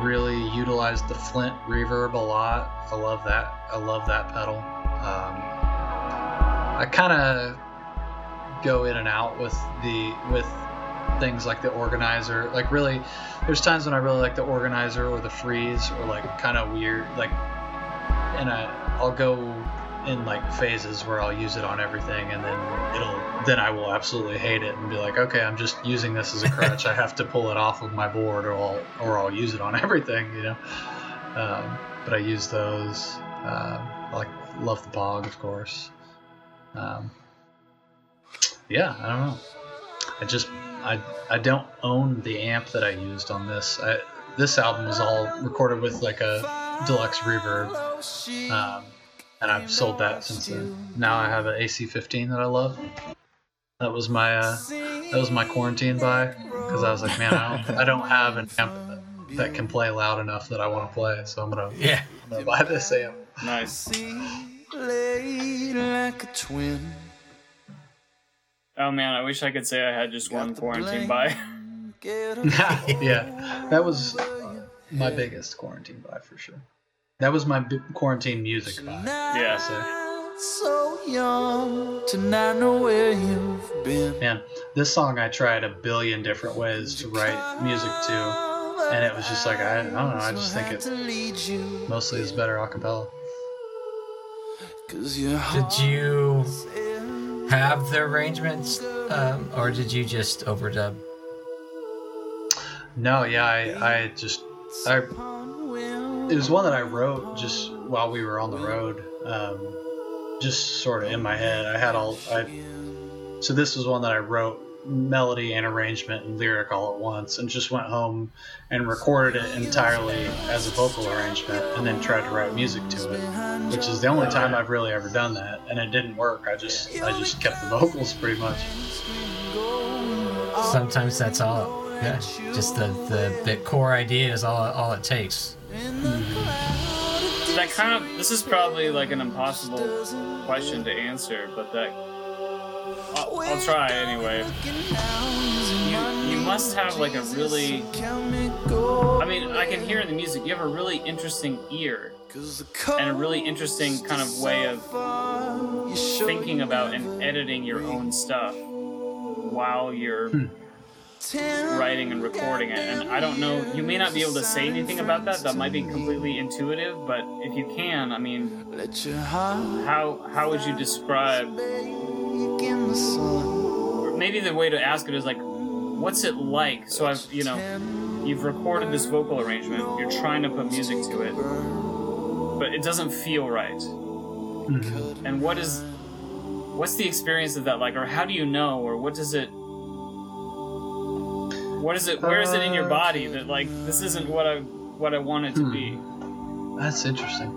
really utilized the Flint reverb a lot. I love that. I love that pedal. Um, I kind of go in and out with the with things like the organizer. Like really, there's times when I really like the organizer or the freeze or like kind of weird like, and I I'll go in like phases where I'll use it on everything and then it'll then I will absolutely hate it and be like okay I'm just using this as a crutch. I have to pull it off of my board or I'll or I'll use it on everything you know? Um, but I use those um, I like love the bog of course. Um, yeah I don't know. I just I I don't own the amp that I used on this. I, this album was all recorded with like a deluxe reverb. Um, and I've sold that since then. Now I have an AC15 that I love. That was my uh, that was my quarantine buy because I was like, man, I don't, I don't have an amp that can play loud enough that I want to play, so I'm gonna, Yeah. I'm gonna buy this amp. Nice. Laid like a twin. Oh man, I wish I could say I had just one quarantine buy. yeah, that was my biggest quarantine buy for sure. That was my quarantine music buy. Yeah. I'd. So young to not know where you've been. Man, this song I tried a billion different ways to write music to, and it was just like I, I don't know. I just think it lead you. mostly is better a cappella. Did you have the arrangements, um, or did you just overdub? No, yeah, I, I just, I, it was one that I wrote just while we were on the road, um, just sort of in my head. I had all, I, so this was one that I wrote melody and arrangement and lyric all at once, and just went home and recorded it entirely as a vocal arrangement, and then tried to write music to it, which is the only time I've really ever done that, and it didn't work. I just, I just kept the vocals pretty much. Sometimes that's all. Yeah, just the the, the core idea is all all it takes. That kind of this is probably like an impossible question to answer, but that I'll, I'll try anyway. You you must have like a really I mean I can hear in the music you have a really interesting ear and a really interesting kind of way of thinking about and editing your own stuff while you're hmm. Writing and recording it. And I don't know, you may not be able to say anything about that. That might be completely intuitive, but if you can, I mean, Let your heart how how would you describe? in the sun. Or maybe the way to ask it is like, what's it like? So I've you know, you've recorded this vocal arrangement. You're trying to put music to it, but it doesn't feel right. Mm-hmm. And what is what's the experience of that like, or how do you know, or what does it? What is it? Where is it in your body that like this isn't what I what I want it to be? That's interesting.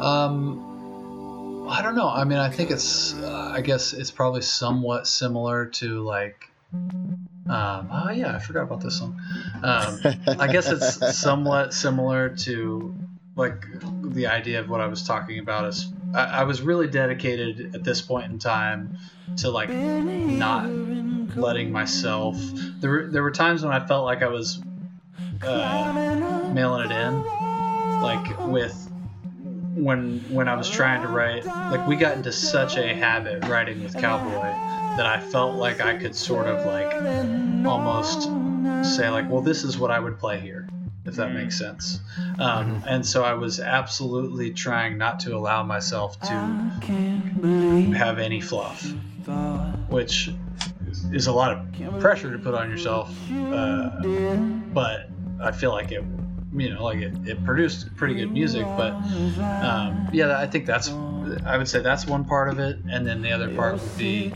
Um, I don't know. I mean, I think it's. Uh, I guess it's probably somewhat similar to like. Um, oh yeah, I forgot about this song. Um, I guess it's somewhat similar to like the idea of what I was talking about. Is I, I was really dedicated at this point in time to like not letting myself. There were there were times when I felt like I was uh, mailing it in, like with when when I was trying to write. Like we got into such a habit writing with Cowboy that I felt like I could sort of like almost say like, well, this is what I would play here. If that makes sense, um, and so I was absolutely trying not to allow myself to have any fluff, which is a lot of pressure to put on yourself. Uh, but I feel like it, you know, like it, it produced pretty good music. But um, yeah, I think that's, I would say that's one part of it, and then the other part would be,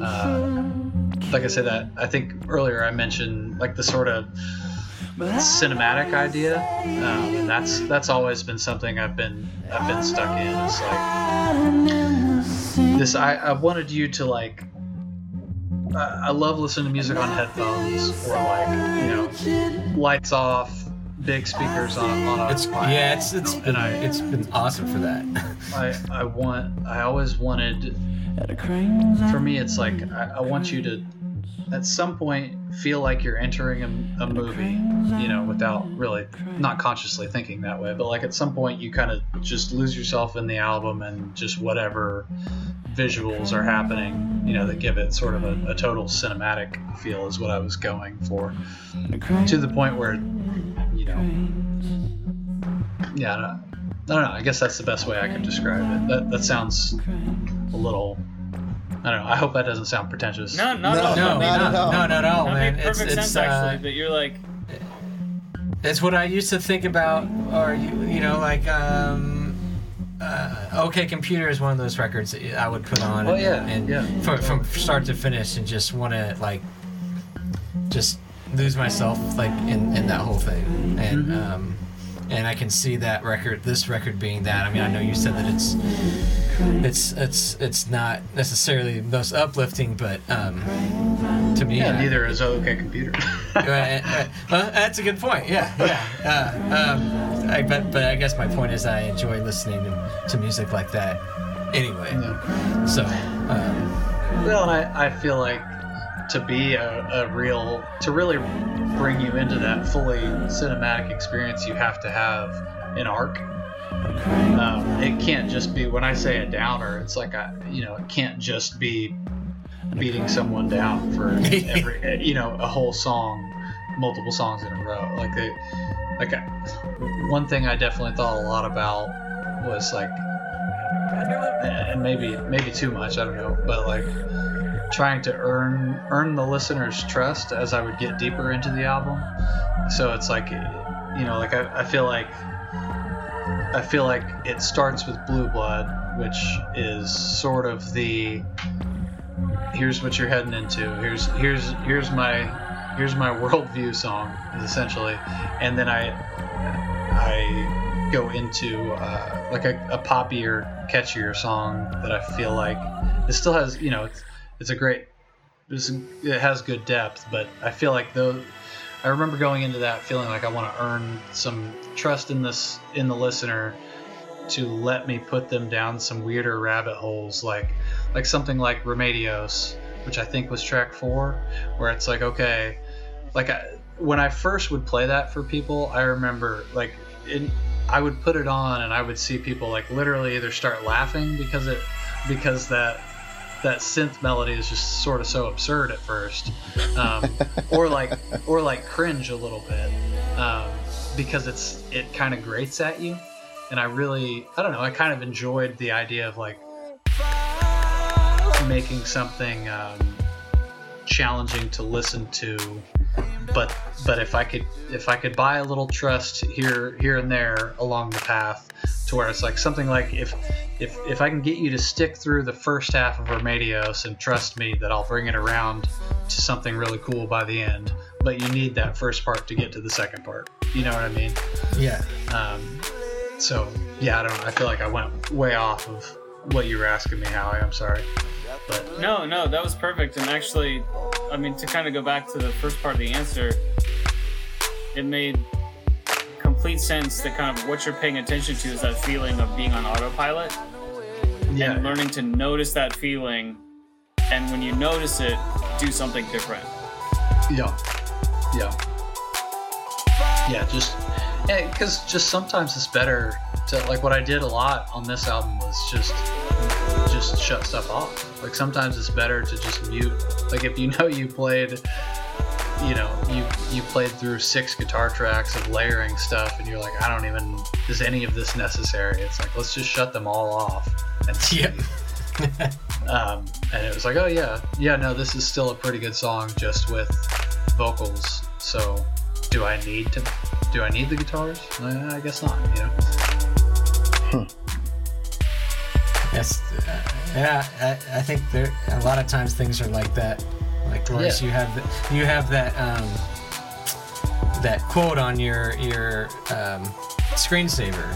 uh, like I said, that I think earlier I mentioned like the sort of cinematic idea, um, and that's that's always been something I've been I've been stuck in. It's like this. I, I wanted you to like. I I love listening to music on headphones or like you know, lights off, big speakers on a, on a It's yeah, it's it's been I- it's been awesome for that. I, I want I always wanted for me it's like I, I want you to at some point feel like you're entering a, a movie you know without really not consciously thinking that way but like at some point you kind of just lose yourself in the album and just whatever visuals are happening you know that give it sort of a, a total cinematic feel is what I was going for. To the point where you know yeah I don't, I don't know I guess that's the best way I can describe it. That that sounds a little I don't know I hope that doesn't sound pretentious No, not No, at all. No, I mean, not no, at all. no, not at all, that man. made It's perfect it's sense uh, actually. But you're like, it's what I used to think about, or you you know like um, uh, OK Computer is one of those records that I would put on. Oh, and, yeah, and yeah. From, from start to finish, and just want to like just lose myself like in, in that whole thing, and Mm-hmm. um, and I can see that record, this record being that. I mean, I know you said that it's it's it's it's not necessarily the most uplifting, but um, to me, yeah I- neither is OK Computer. Well, that's a good point. Yeah, yeah. Uh, um, I bet, but I guess my point is I enjoy listening to, to music like that. Anyway, so um, Well, and I, I feel like to be a, a real to really bring you into that fully cinematic experience, you have to have an arc. Um, it can't just be when I say a downer. It's like I, you know, it can't just be beating someone down for every, you know, a whole song, multiple songs in a row. Like they, like I, one thing I definitely thought a lot about was like, and maybe maybe too much. I don't know, but like trying to earn earn the listener's trust as I would get deeper into the album. So it's like, you know, like I, I feel like I feel like it starts with Blue Blood, which is sort of the here's what you're heading into. Here's here's here's my here's my worldview song, essentially, and then I I go into uh, like a, a poppier, catchier song that I feel like it still has you know it's, a great it's, it has good depth, but I feel like though I remember going into that feeling like I want to earn some trust in this in the listener to let me put them down some weirder rabbit holes like like something like Remedios, which I think was track 4, where it's like okay, like I, when I first would play that for people, I remember like it, I would put it on and I would see people like literally either start laughing because it because that that synth melody is just sort of so absurd at first, um, or like or like cringe a little bit um, because it's it kind of grates at you, and I really I don't know I kind of enjoyed the idea of like making something um, challenging to listen to, but but if I could if I could buy a little trust here here and there along the path to where it's like something like if if if I can get you to stick through the first half of Remedios and trust me that I'll bring it around to something really cool by the end, but you need that first part to get to the second part. You know what I mean? Yeah. Um, so yeah, I don't know. I feel like I went way off of what you were asking me, Howie. I'm sorry, but No, no, that was perfect. And actually, I mean, to kind of go back to the first part of the answer, it made complete sense that kind of what you're paying attention to is that feeling of being on autopilot yeah, and learning to notice that feeling. And when you notice it, do something different. Yeah. Yeah. Yeah, just because just sometimes it's better to like what I did a lot on this album was just just shut stuff off. Like sometimes it's better to just mute. Like if you know you played, you know, you you played through six guitar tracks of layering stuff, and you're like, I don't even is any of this necessary? It's like let's just shut them all off and see. Yep. um, and it was like, oh yeah, yeah, no, this is still a pretty good song just with vocals. So, do I need to? Do I need the guitars? Uh, I guess not. You know. Yes. Uh, yeah. I, I think there a lot of times things are like that. Like Royce, Yeah. you have the, you have that um, that quote on your your um, screensaver.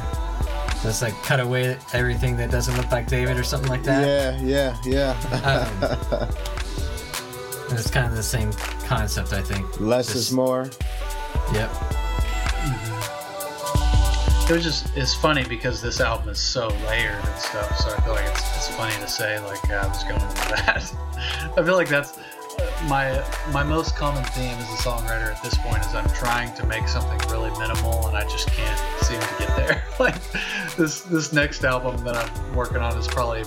That's like cut away everything that doesn't look like David or something like that. Yeah, yeah, yeah. And it's kind of the same concept, I think. Less Just- is more. Yep. It was just it's funny because this album is so layered and stuff. So I feel like it's, it's funny to say like I was going with that. I feel like that's uh, my my most common theme as a songwriter at this point is I'm trying to make something really minimal and I just can't seem to get there. like this this next album that I'm working on is probably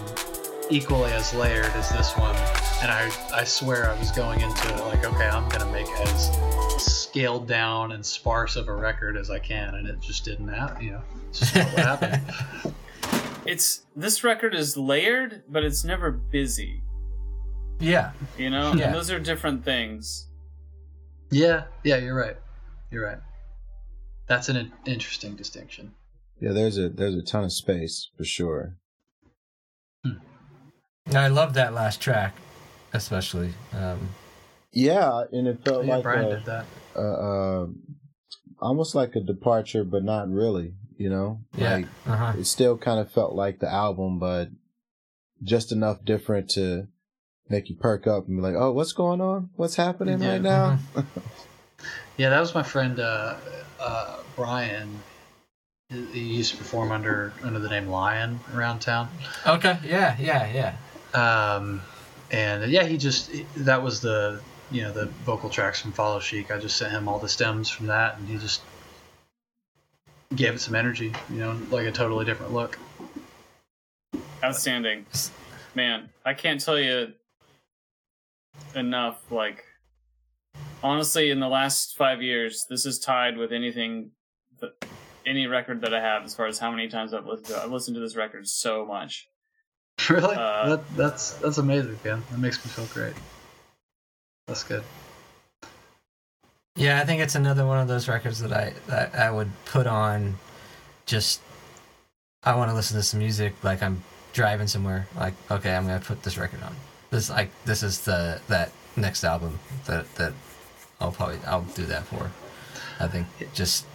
equally as layered as this one and I I swear I was going into it like okay I'm gonna make as scaled down and sparse of a record as I can and it just didn't happen you know it's just not what happened It's this record is layered, but it's never busy. Yeah. You know, Yeah. and those are different things. yeah yeah you're right you're right that's an interesting distinction Yeah, there's a there's a ton of space for sure. And I love that last track, especially. Um, Yeah, and it felt yeah like Brian a, did that uh, uh, almost like a departure, but not really. You know, yeah. like uh huh. it still kind of felt like the album, but just enough different to make you perk up and be like, "Oh, what's going on? What's happening Yeah. right now?" yeah that was my friend uh, uh, Brian he he used to perform under under the name Lion around town Okay. Yeah. Yeah. Yeah. um, and yeah, he just that was the you know the vocal tracks from Follow Chic. I just sent him all the stems from that, and he just gave it some energy. You know, like a totally different look. Outstanding. Man, I can't tell you enough. Like, honestly, in the last five years, this is tied with anything, any record that I have as far as how many times I've listened to it. I've listened to this record so much. really? Uh, that, that's that's amazing, man. That makes me feel great. That's good. Yeah, I think it's another one of those records that I that I would put on. Just, I want to listen to some music. Like I'm driving somewhere. Like okay, I'm gonna put this record on. This like this is the that next album that that I'll probably I'll do that for. I think just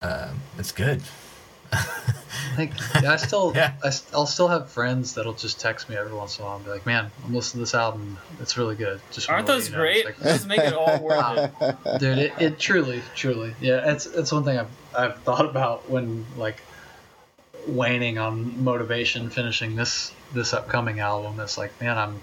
um, it's good. I think yeah, I still Yeah. I, will still have friends that'll just text me every once in a while and be like, "Man, I'm listening to this album. It's really good." Just Aren't those you know." great? It's Those make it all worth it. dude. It, it truly, truly, yeah. It's it's one thing I've I've thought about when like waning on motivation finishing this this upcoming album. It's like, man, I'm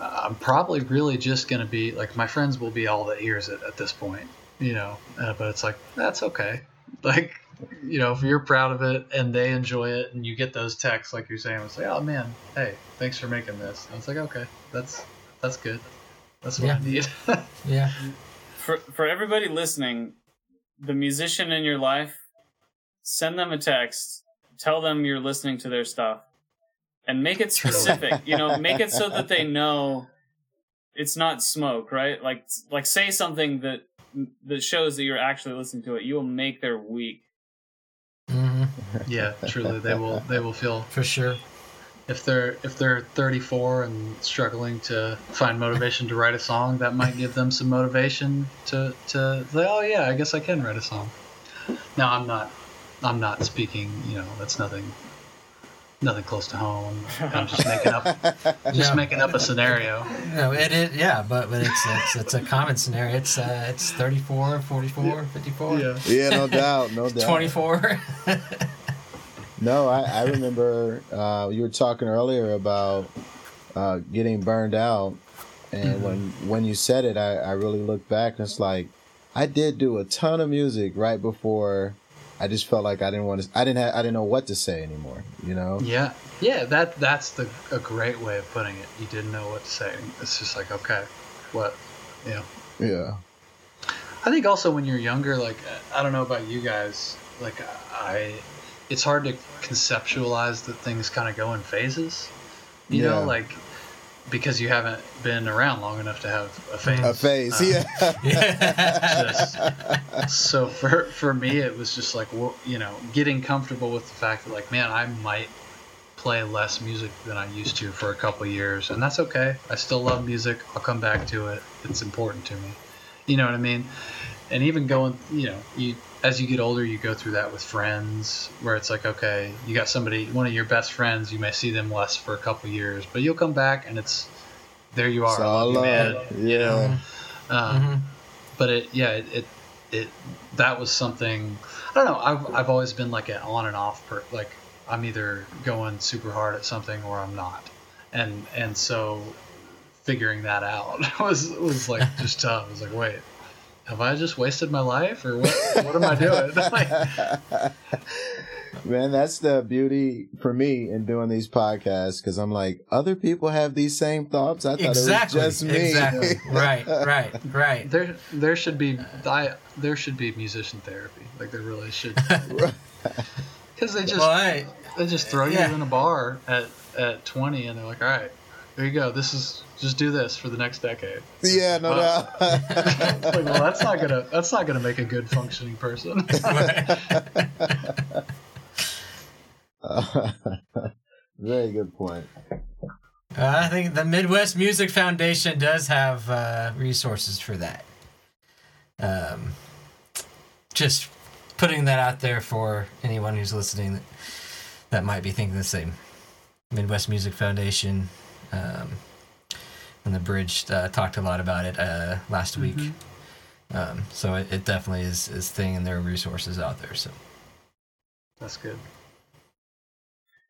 I'm probably really just gonna be like my friends will be all that hears it at this point, you know. Uh, but it's like that's okay. Like, you know, if you're proud of it and they enjoy it, and you get those texts like you're saying, it's like, oh man, hey, thanks for making this. And it's like, okay, that's that's good. That's what I need. Yeah. For for everybody listening, the musician in your life, send them a text. Tell them you're listening to their stuff, and make it specific. you know, make it so that they know it's not smoke, right? Like like say something that that shows that you're actually listening to it. You will make their week. hmm yeah, truly, they will they will feel For sure. if they're if they're 34 and struggling to find motivation to write a song, that might give them some motivation to to say, oh yeah, I guess I can write a song. Now I'm not I'm not speaking, you know, that's nothing nothing close to home. I'm just making up just No. making up a scenario. No, it is, yeah, but, but it's, it's it's a common scenario. It's uh, it's 34, 44, 54, yeah, yeah no doubt, no doubt. 24. No, I, I remember uh, you were talking earlier about uh, getting burned out, and when when you said it, I, I really looked back and it's like I did do a ton of music right before. I just felt like I didn't want to. I didn't. Have, I didn't know what to say anymore. You know. Yeah. Yeah, that that's the a great way of putting it. You didn't know what to say. It's just like, okay, what yeah. Yeah. I think also when you're younger, like I don't know about you guys, like I, it's hard to conceptualize that things kind of go in phases. You know, Yeah. like because you haven't been around long enough to have a phase. A face. Um, yeah. just- so for for me, it was just like you know getting comfortable with the fact that like man, I might play less music than I used to for a couple of years, and that's okay. I still love music. I'll come back to it. It's important to me. You know what I mean? And even going, you know, you as you get older, you go through that with friends, where it's like, okay, you got somebody, one of your best friends, you may see them less for a couple of years, but you'll come back, and it's there you are. It's love you, man. love. You know? Yeah. Um, Mhm. but it yeah it, it it that was something i don't know i've, I've always been like an on and off per like i'm either going super hard at something or i'm not and and so figuring that out was was like just tough i was like wait have i just wasted my life or what what am i doing like, Man, that's the beauty for me in doing these podcasts because I'm like, other people have these same thoughts. I thought exactly. it was just me. Exactly. right. Right. Right. there there should be I, there should be musician therapy like there really should because they just Well, I, They just throw Yeah. you in a bar at, at 20 and they're like, all right, there you go. This is just do this for the next decade. yeah, no Wow. doubt. like, well, that's not gonna that's not gonna make a good functioning person. Very good point. I think the Midwest Music Foundation does have uh, resources for that. Um, just putting that out there for anyone who's listening that, that might be thinking the same. Midwest Music Foundation um, and the Bridge uh, talked a lot about it uh, last week. Um, so it, it definitely is is thing, and there are resources out there. So that's good.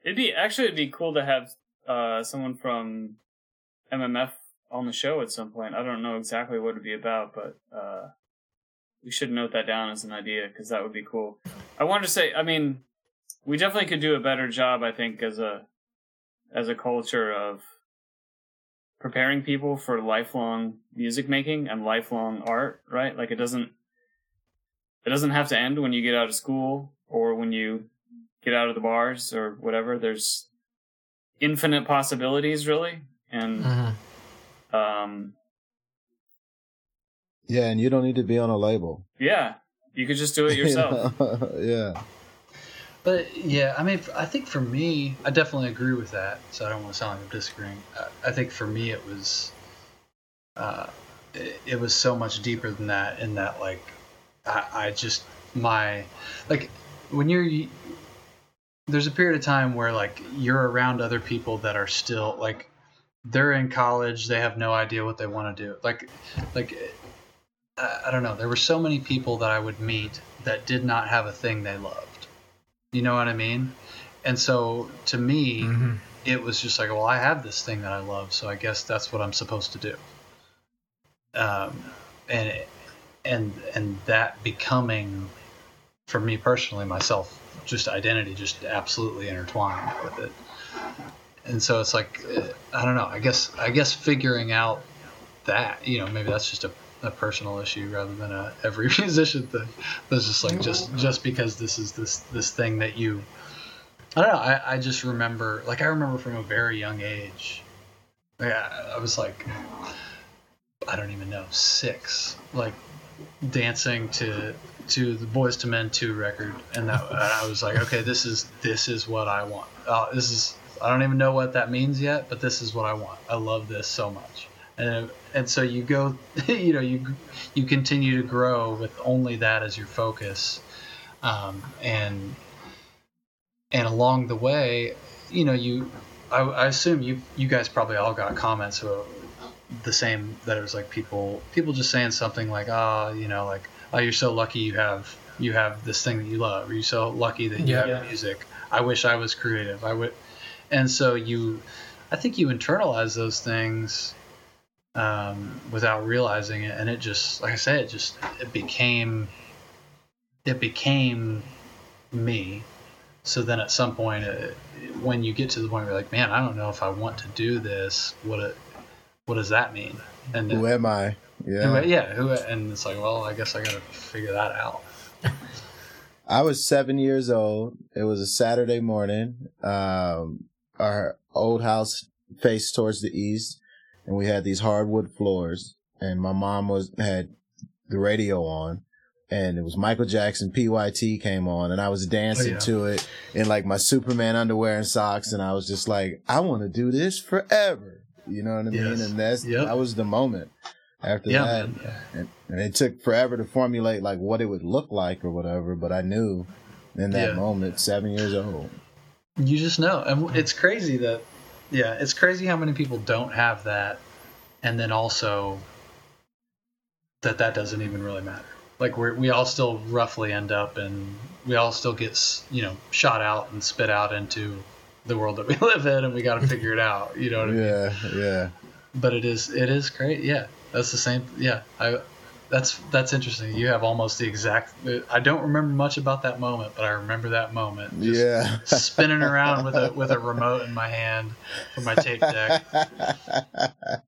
It'd be actually it'd be cool to have uh, someone from MMF on the show at some point. I don't know exactly what it'd be about, but uh, we should note that down as an idea because that would be cool. I wanted to say, I mean, we definitely could do a better job, I think, as a as a culture of preparing people for lifelong music making and lifelong art, right? Like it doesn't it doesn't have to end when you get out of school or when you get out of the bars or whatever. There's infinite possibilities really and Mhm. um Yeah, and you don't need to be on a label. yeah, you could just do it yourself. yeah. But yeah, I mean, I think for me, I definitely agree with that. So I don't want to sound like I'm disagreeing. I, I think for me, it was, uh, it, it was so much deeper than that. In that, like, I, I just my, like, when you're, there's a period of time where like you're around other people that are still like, they're in college, they have no idea what they want to do. Like, like, I, I don't know. There were so many people that I would meet that did not have a thing they loved. You know what I mean? And so to me, Mhm. it was just like, well, I have this thing that I love, so I guess that's what I'm supposed to do. Um, and and and that becoming, for me personally, myself, just identity, just absolutely intertwined with it. And so it's like, I don't know. I guess I guess figuring out that, you know, maybe that's just a, a personal issue rather than a every musician thing. That's just like just just because this is this this thing that you I don't know. I, I just remember, like, I remember from a very young age. Yeah, I was like, I don't even know, six, like, dancing to to the Boyz II Men two record, and that and I was like, okay, this is this is what I want. Uh, this is I don't even know what that means yet, but this is what I want. I love this so much, and and so you go, you know, you you continue to grow with only that as your focus, um, and and along the way, you know, you, I, I assume you, you guys probably all got comments of the same that it was like people, people just saying something like, ah, you know, like, oh, you're so lucky you have, you have this thing that you love. Or you're so lucky that you Yeah. have Yeah. music. I wish I was creative. I would, and so you, I think you internalize those things um, without realizing it, and it just, like I said, it just, it became, it became me so then at some point uh, when you get to the point where you're like man i don't know if i want to do this what it what does that mean and Who am I? who, Yeah. yeah who and it's like well i guess i gotta figure that out I was seven years old. It was a Saturday morning. Um, our old house faced towards the east, and we had these hardwood floors. And my mom was had the radio on, and it was Michael Jackson. PYT came on, and I was dancing Oh, yeah. to it in like my Superman underwear and socks. And I was just like, I want to do this forever. You know what I mean? Yes. And that's Yep. that was the moment. After yeah that, and, and it took forever to formulate like what it would look like or whatever but i knew in that Yeah. moment seven years old you just know and it's crazy that yeah it's crazy how many people don't have that and then also that that doesn't even really matter. Like we we all still roughly end up and we all still get you know shot out and spit out into the world that we live in and we got to figure it out you know what i mean? Yeah yeah. But it is it is great yeah. That's the same yeah i that's that's interesting. You have almost the exact i don't remember much about that moment but i remember that moment just yeah. spinning around with a with a remote in my hand for my tape deck.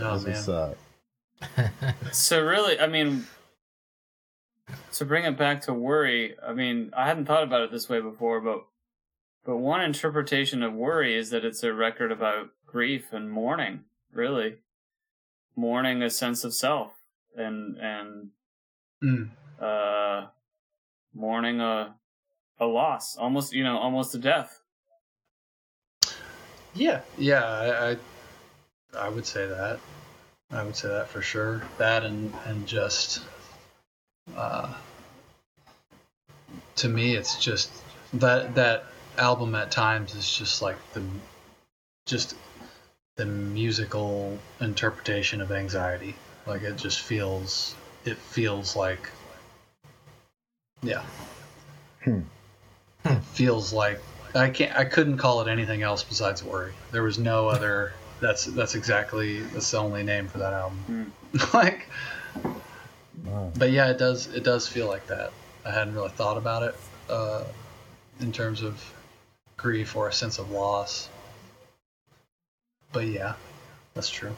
Oh man. up. So really, I mean, to bring it back to worry, I mean, I hadn't thought about it this way before, but but one interpretation of worry is that it's a record about grief and mourning, really, mourning a sense of self and and Mm. uh, mourning a a loss, almost you know, almost a death. yeah yeah I, I i would say that i would say that for sure that and and just uh to me it's just that that album at times is just like the just the musical interpretation of anxiety like it just feels it feels like yeah Hmm. it feels like i can't i couldn't call it anything else besides worry there was no other that's that's exactly that's the only name for that album. Hmm. like, Wow. but yeah, it does it does feel like that. I hadn't really thought about it uh, in terms of grief or a sense of loss. But yeah, that's true.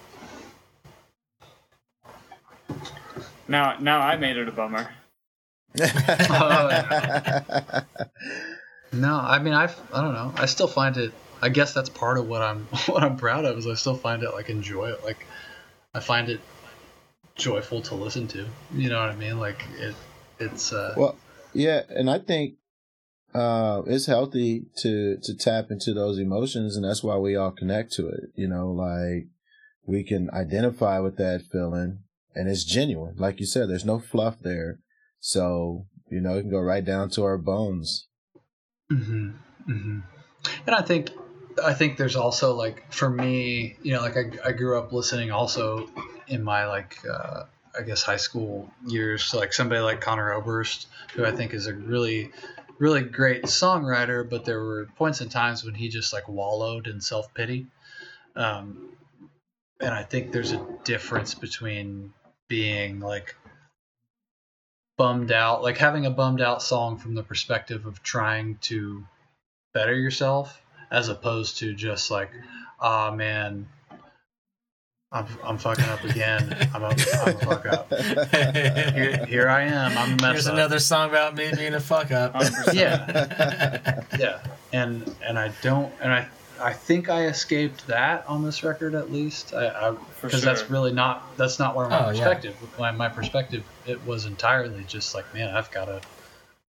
Now, now I made it a bummer. No, I mean I I don't know. I still find it. I guess that's part of what I'm what I'm proud of is I still find it like enjoy it. Like I find it joyful to listen to. You know what I mean? Like it it's uh well, yeah, and I think uh, it's healthy to to tap into those emotions, and that's why we all connect to it. You know, like we can identify with that feeling, and it's genuine. Like you said, there's no fluff there, so you know it can go right down to our bones. hmm hmm And I think I think there's also like for me, you know, like I, I grew up listening also in my like uh, I guess high school years like somebody like Conor Oberst, who I think is a really really great songwriter, but there were points and times when he just like wallowed in self pity. Um, and I think there's a difference between being like bummed out, like having a bummed out song from the perspective of trying to better yourself, as opposed to just like, ah man, I'm I'm fucking up again. I'm a, I'm a fuck up. Here, here I am. I'm a mess Here's up. another song about me being a fuck up. 100%. Yeah. yeah, and and I don't, and I I think I escaped that on this record at least. I For because that's really not that's not where my Oh, yeah. perspective. My my perspective it was entirely just like, man, I've got to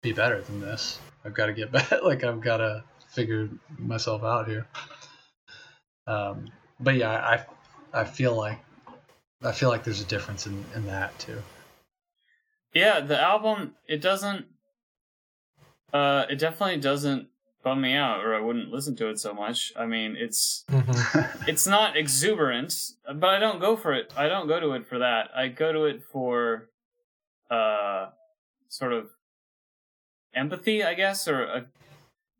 be better than this. I've got to get better. Like I've got to figure myself out here. Um, but yeah, I I feel like I feel like there's a difference in in that too. Yeah, the album it doesn't uh it definitely doesn't bum me out or I wouldn't listen to it so much. I mean, it's Mhm. it's not exuberant, but I don't go for it. I don't go to it for that. I go to it for uh sort of empathy, I guess, or a,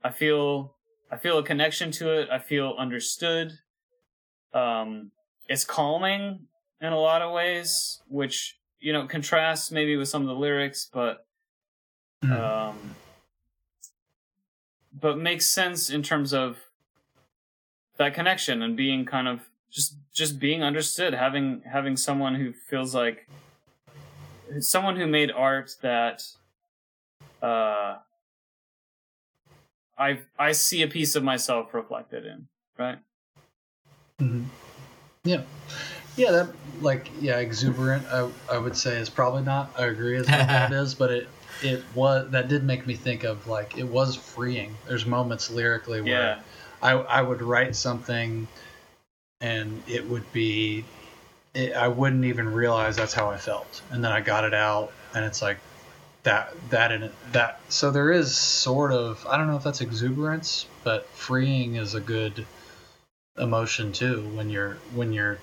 I feel I feel a connection to it. I feel understood. Um it's calming in a lot of ways, which you know contrasts maybe with some of the lyrics, but um but makes sense in terms of that connection and being kind of just just being understood having having someone who feels like someone who made art that uh I I see a piece of myself reflected in right? Hmm Yeah, yeah. That like yeah, exuberant. I I would say is probably not. I agree, is not what it is, but it it was that did make me think of like it was freeing. There's moments lyrically where yeah I I would write something, and it would be, it, I wouldn't even realize that's how I felt, and then I got it out, and it's like that that and that. So there is sort of I don't know if that's exuberance, but freeing is a good emotion too when you're when you're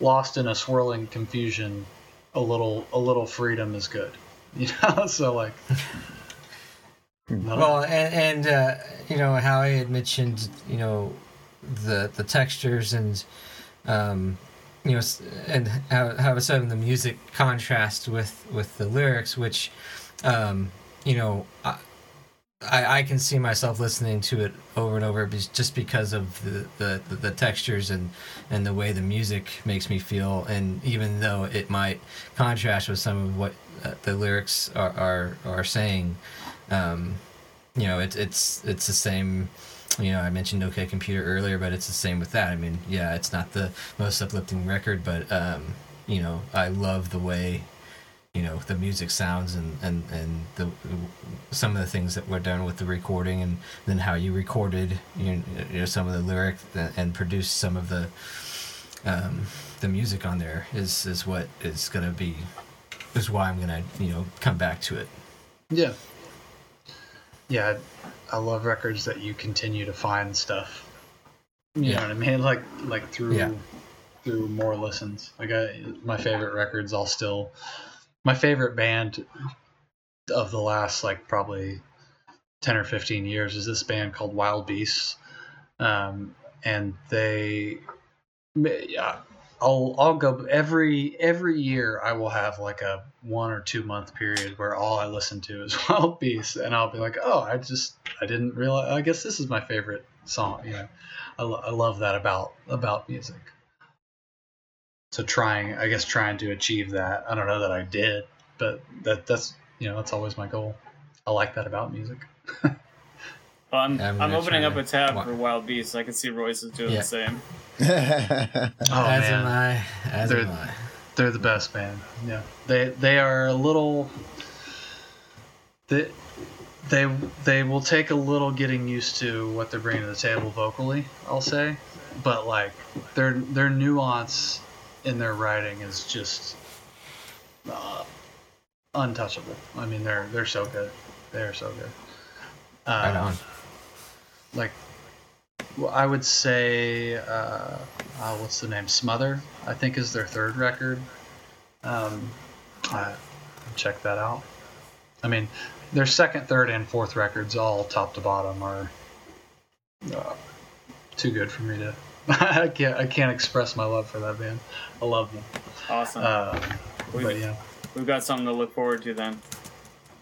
lost in a swirling confusion. A little a little freedom is good, you know. so like. I don't know. Well, and, and uh, you know how I had mentioned, you know, the the textures and, um, you know, and how how some of the music contrast with with the lyrics, which, um, you know, I, I I can see myself listening to it over and over, just because of the, the the textures and and the way the music makes me feel, and even though it might contrast with some of what uh, the lyrics are are, are saying um, you know, it's it's it's the same. You know, I mentioned OK Computer earlier, but it's the same with that. I mean, yeah, it's not the most uplifting record, but um, you know, I love the way you know the music sounds and and and the some of the things that were done with the recording and then how you recorded you know, you know some of the lyric and produced some of the um, the music on there is is what is gonna be is why I'm gonna you know come back to it. Yeah. Yeah, I I love records that you continue to find stuff. You Yeah. know what I mean? Like like through Yeah. through more listens. Like I, my favorite records, I'll still my favorite band of the last like probably ten or fifteen years is this band called Wild Beasts, um, and they I'll I'll go every every year. I will have like a one or two month period where all I listen to is Wild Beasts. and I'll be like, oh, I just I didn't realize. I guess this is my favorite song. You know, I, lo- I love that about about music. So trying, I guess, trying to achieve that. I don't know that I did, but that that's you know that's always my goal. I like that about music. Well, I'm, I'm I'm, opening up a tab wa- for Wild Beasts. I can see Royce is doing Yeah. the same. Oh as man, am I. As They're- am I. They're the best, man. Yeah, they they are a little. They they they will take a little getting used to what they're bringing to the table vocally. I'll say, but like their their nuance in their writing is just uh, untouchable. I mean, they're they're so good. They're so good. Uh, Right on. like well, I would say uh, uh, what's the name Smother I think is their third record um, check that out I mean their second third and fourth records all top to bottom are uh, too good for me to I can't I can't express my love for that band I love them Awesome. uh, we, but yeah We've got something to look forward to then.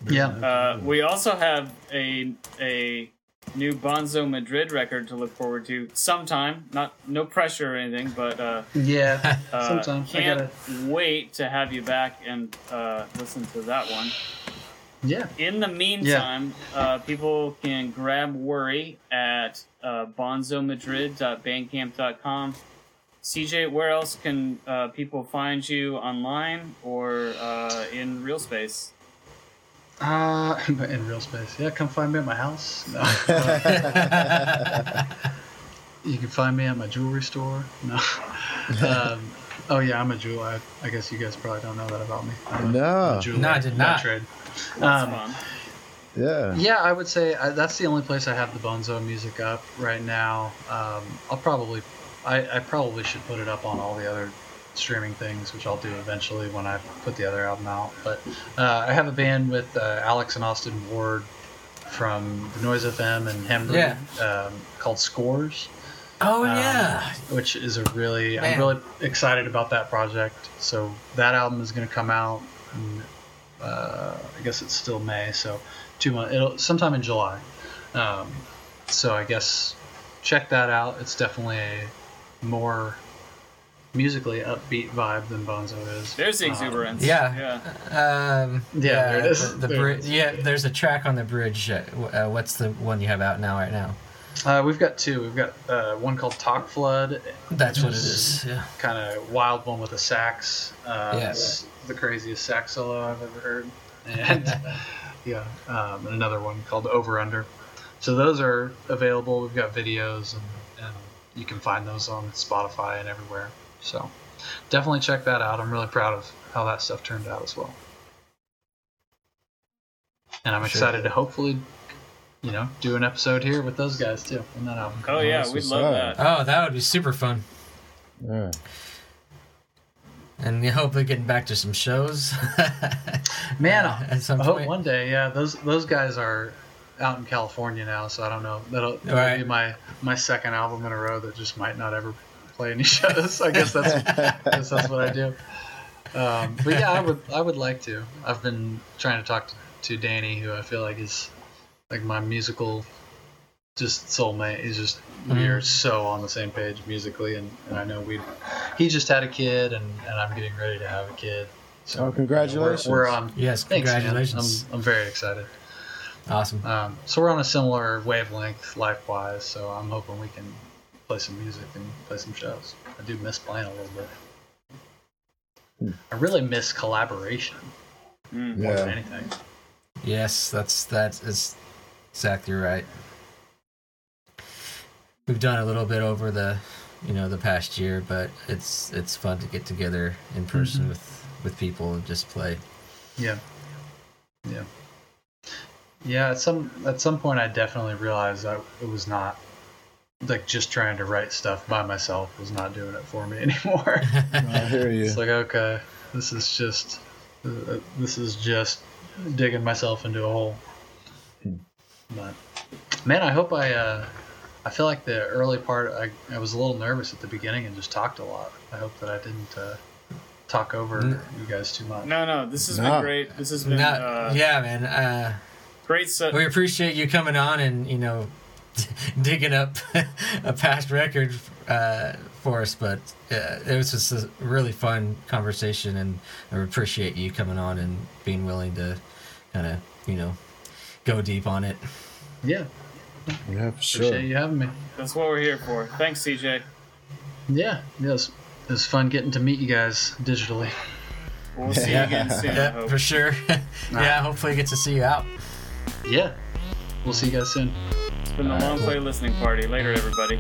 yeah Uh, we also have a a new Bonzo Madrid record to look forward to sometime. Not no pressure or anything, but uh, yeah uh, sometimes I can't gotta wait to have you back and uh, listen to that one. Yeah In the meantime, uh, people can grab Worry at uh, bonzomadrid.bandcamp.com. CJ, where else can uh, people find you online or uh, in real space? uh, in real space yeah come find me at my house no. You can find me at my jewelry store. No. um, oh yeah, I'm a jeweler. I, I guess you guys probably don't know that about me. I'm No. I'm a jeweler No, I did not. Trade. That's Um. Yeah. yeah, I would say I, that's the only place I have the Bonzo music up right now. Um, I'll probably, I, I probably should put it up on all the other streaming things, which I'll do eventually when I put the other album out. But uh, I have a band with uh, Alex and Austin Ward from the Noise FM and Hembree Yeah. um, called Scores. Oh Um, yeah. which is a really I'm really excited about that project. So that album is going to come out. In, uh, I guess it's still May, so two months. It'll sometime in July. Um, so I guess check that out. It's definitely a more musically upbeat vibe than Bonzo is. There's the Um, exuberance. Yeah. Yeah. Um, Yeah, there it is. The, the There bri- is. yeah, there's a track on the bridge. Uh, uh, what's the one you have out now? Right now. Uh, we've got two. We've got uh, one called Talk Flood. That's what it is. Yeah. Kind of wild one with a sax. Uh, Yeah. It's the craziest sax solo I've ever heard. And yeah, um, and another one called Over Under. So those are available. We've got videos, and, and you can find those on Spotify and everywhere. So definitely check that out. I'm really proud of how that stuff turned out as well. And I'm Sure. excited to hopefully, you know, do an episode here with those guys too in that album. Oh yeah, we'd love up. that. Oh, that would be super fun. And yeah. And hopefully getting back to some shows. Man, Uh, at some I hope point. one day. Yeah, those those guys are out in California now, so I don't know. That'll, that'll Right. be my my second album in a row that just might not ever play any shows. I guess that's I guess that's what I do. Um, but yeah, I would I would like to. I've been trying to talk to, to Danny, who I feel like is like my musical just soulmate. He's just we Mhm. are so on the same page musically, and, and I know we he just had a kid, and, and I'm getting ready to have a kid. So Oh, congratulations. We're, we're on. yes, Thanks, congratulations. I'm, I'm very excited. Awesome. Um, so we're on a similar wavelength life-wise. So I'm hoping we can play some music and play some shows. I do miss playing a little bit. Hmm. I really miss collaboration Mm. more than anything. Yes, that's that is exactly right. We've done a little bit over the, you know, the past year, but it's it's fun to get together in person Mhm. with with people and just play. Yeah. Yeah. Yeah. At some at some point, I definitely realized that it was not like just trying to write stuff by myself was not doing it for me anymore. I hear you. It's like okay, this is just uh, this is just digging myself into a hole. But man, I hope I uh, I feel like the early part, I, I was a little nervous at the beginning and just talked a lot. I hope that I didn't uh, talk over Mm. you guys too much. No, no, this has No. been great. This has been Not, uh, yeah, man. Uh, great. So, we appreciate you coming on and you know digging up a past record uh, for us, but uh, it was just a really fun conversation, and I appreciate you coming on and being willing to kind of you know go deep on it. Yeah, Yeah, for appreciate sure. you having me. that's what we're here for. Thanks, CJ. Yeah, yeah, it was, it was fun getting to meet you guys digitally. We'll see you again soon. I Yeah, hope. for sure. yeah, hopefully get to see you out. Yeah, we'll see you guys soon. It's been the long play listening party. Later, everybody.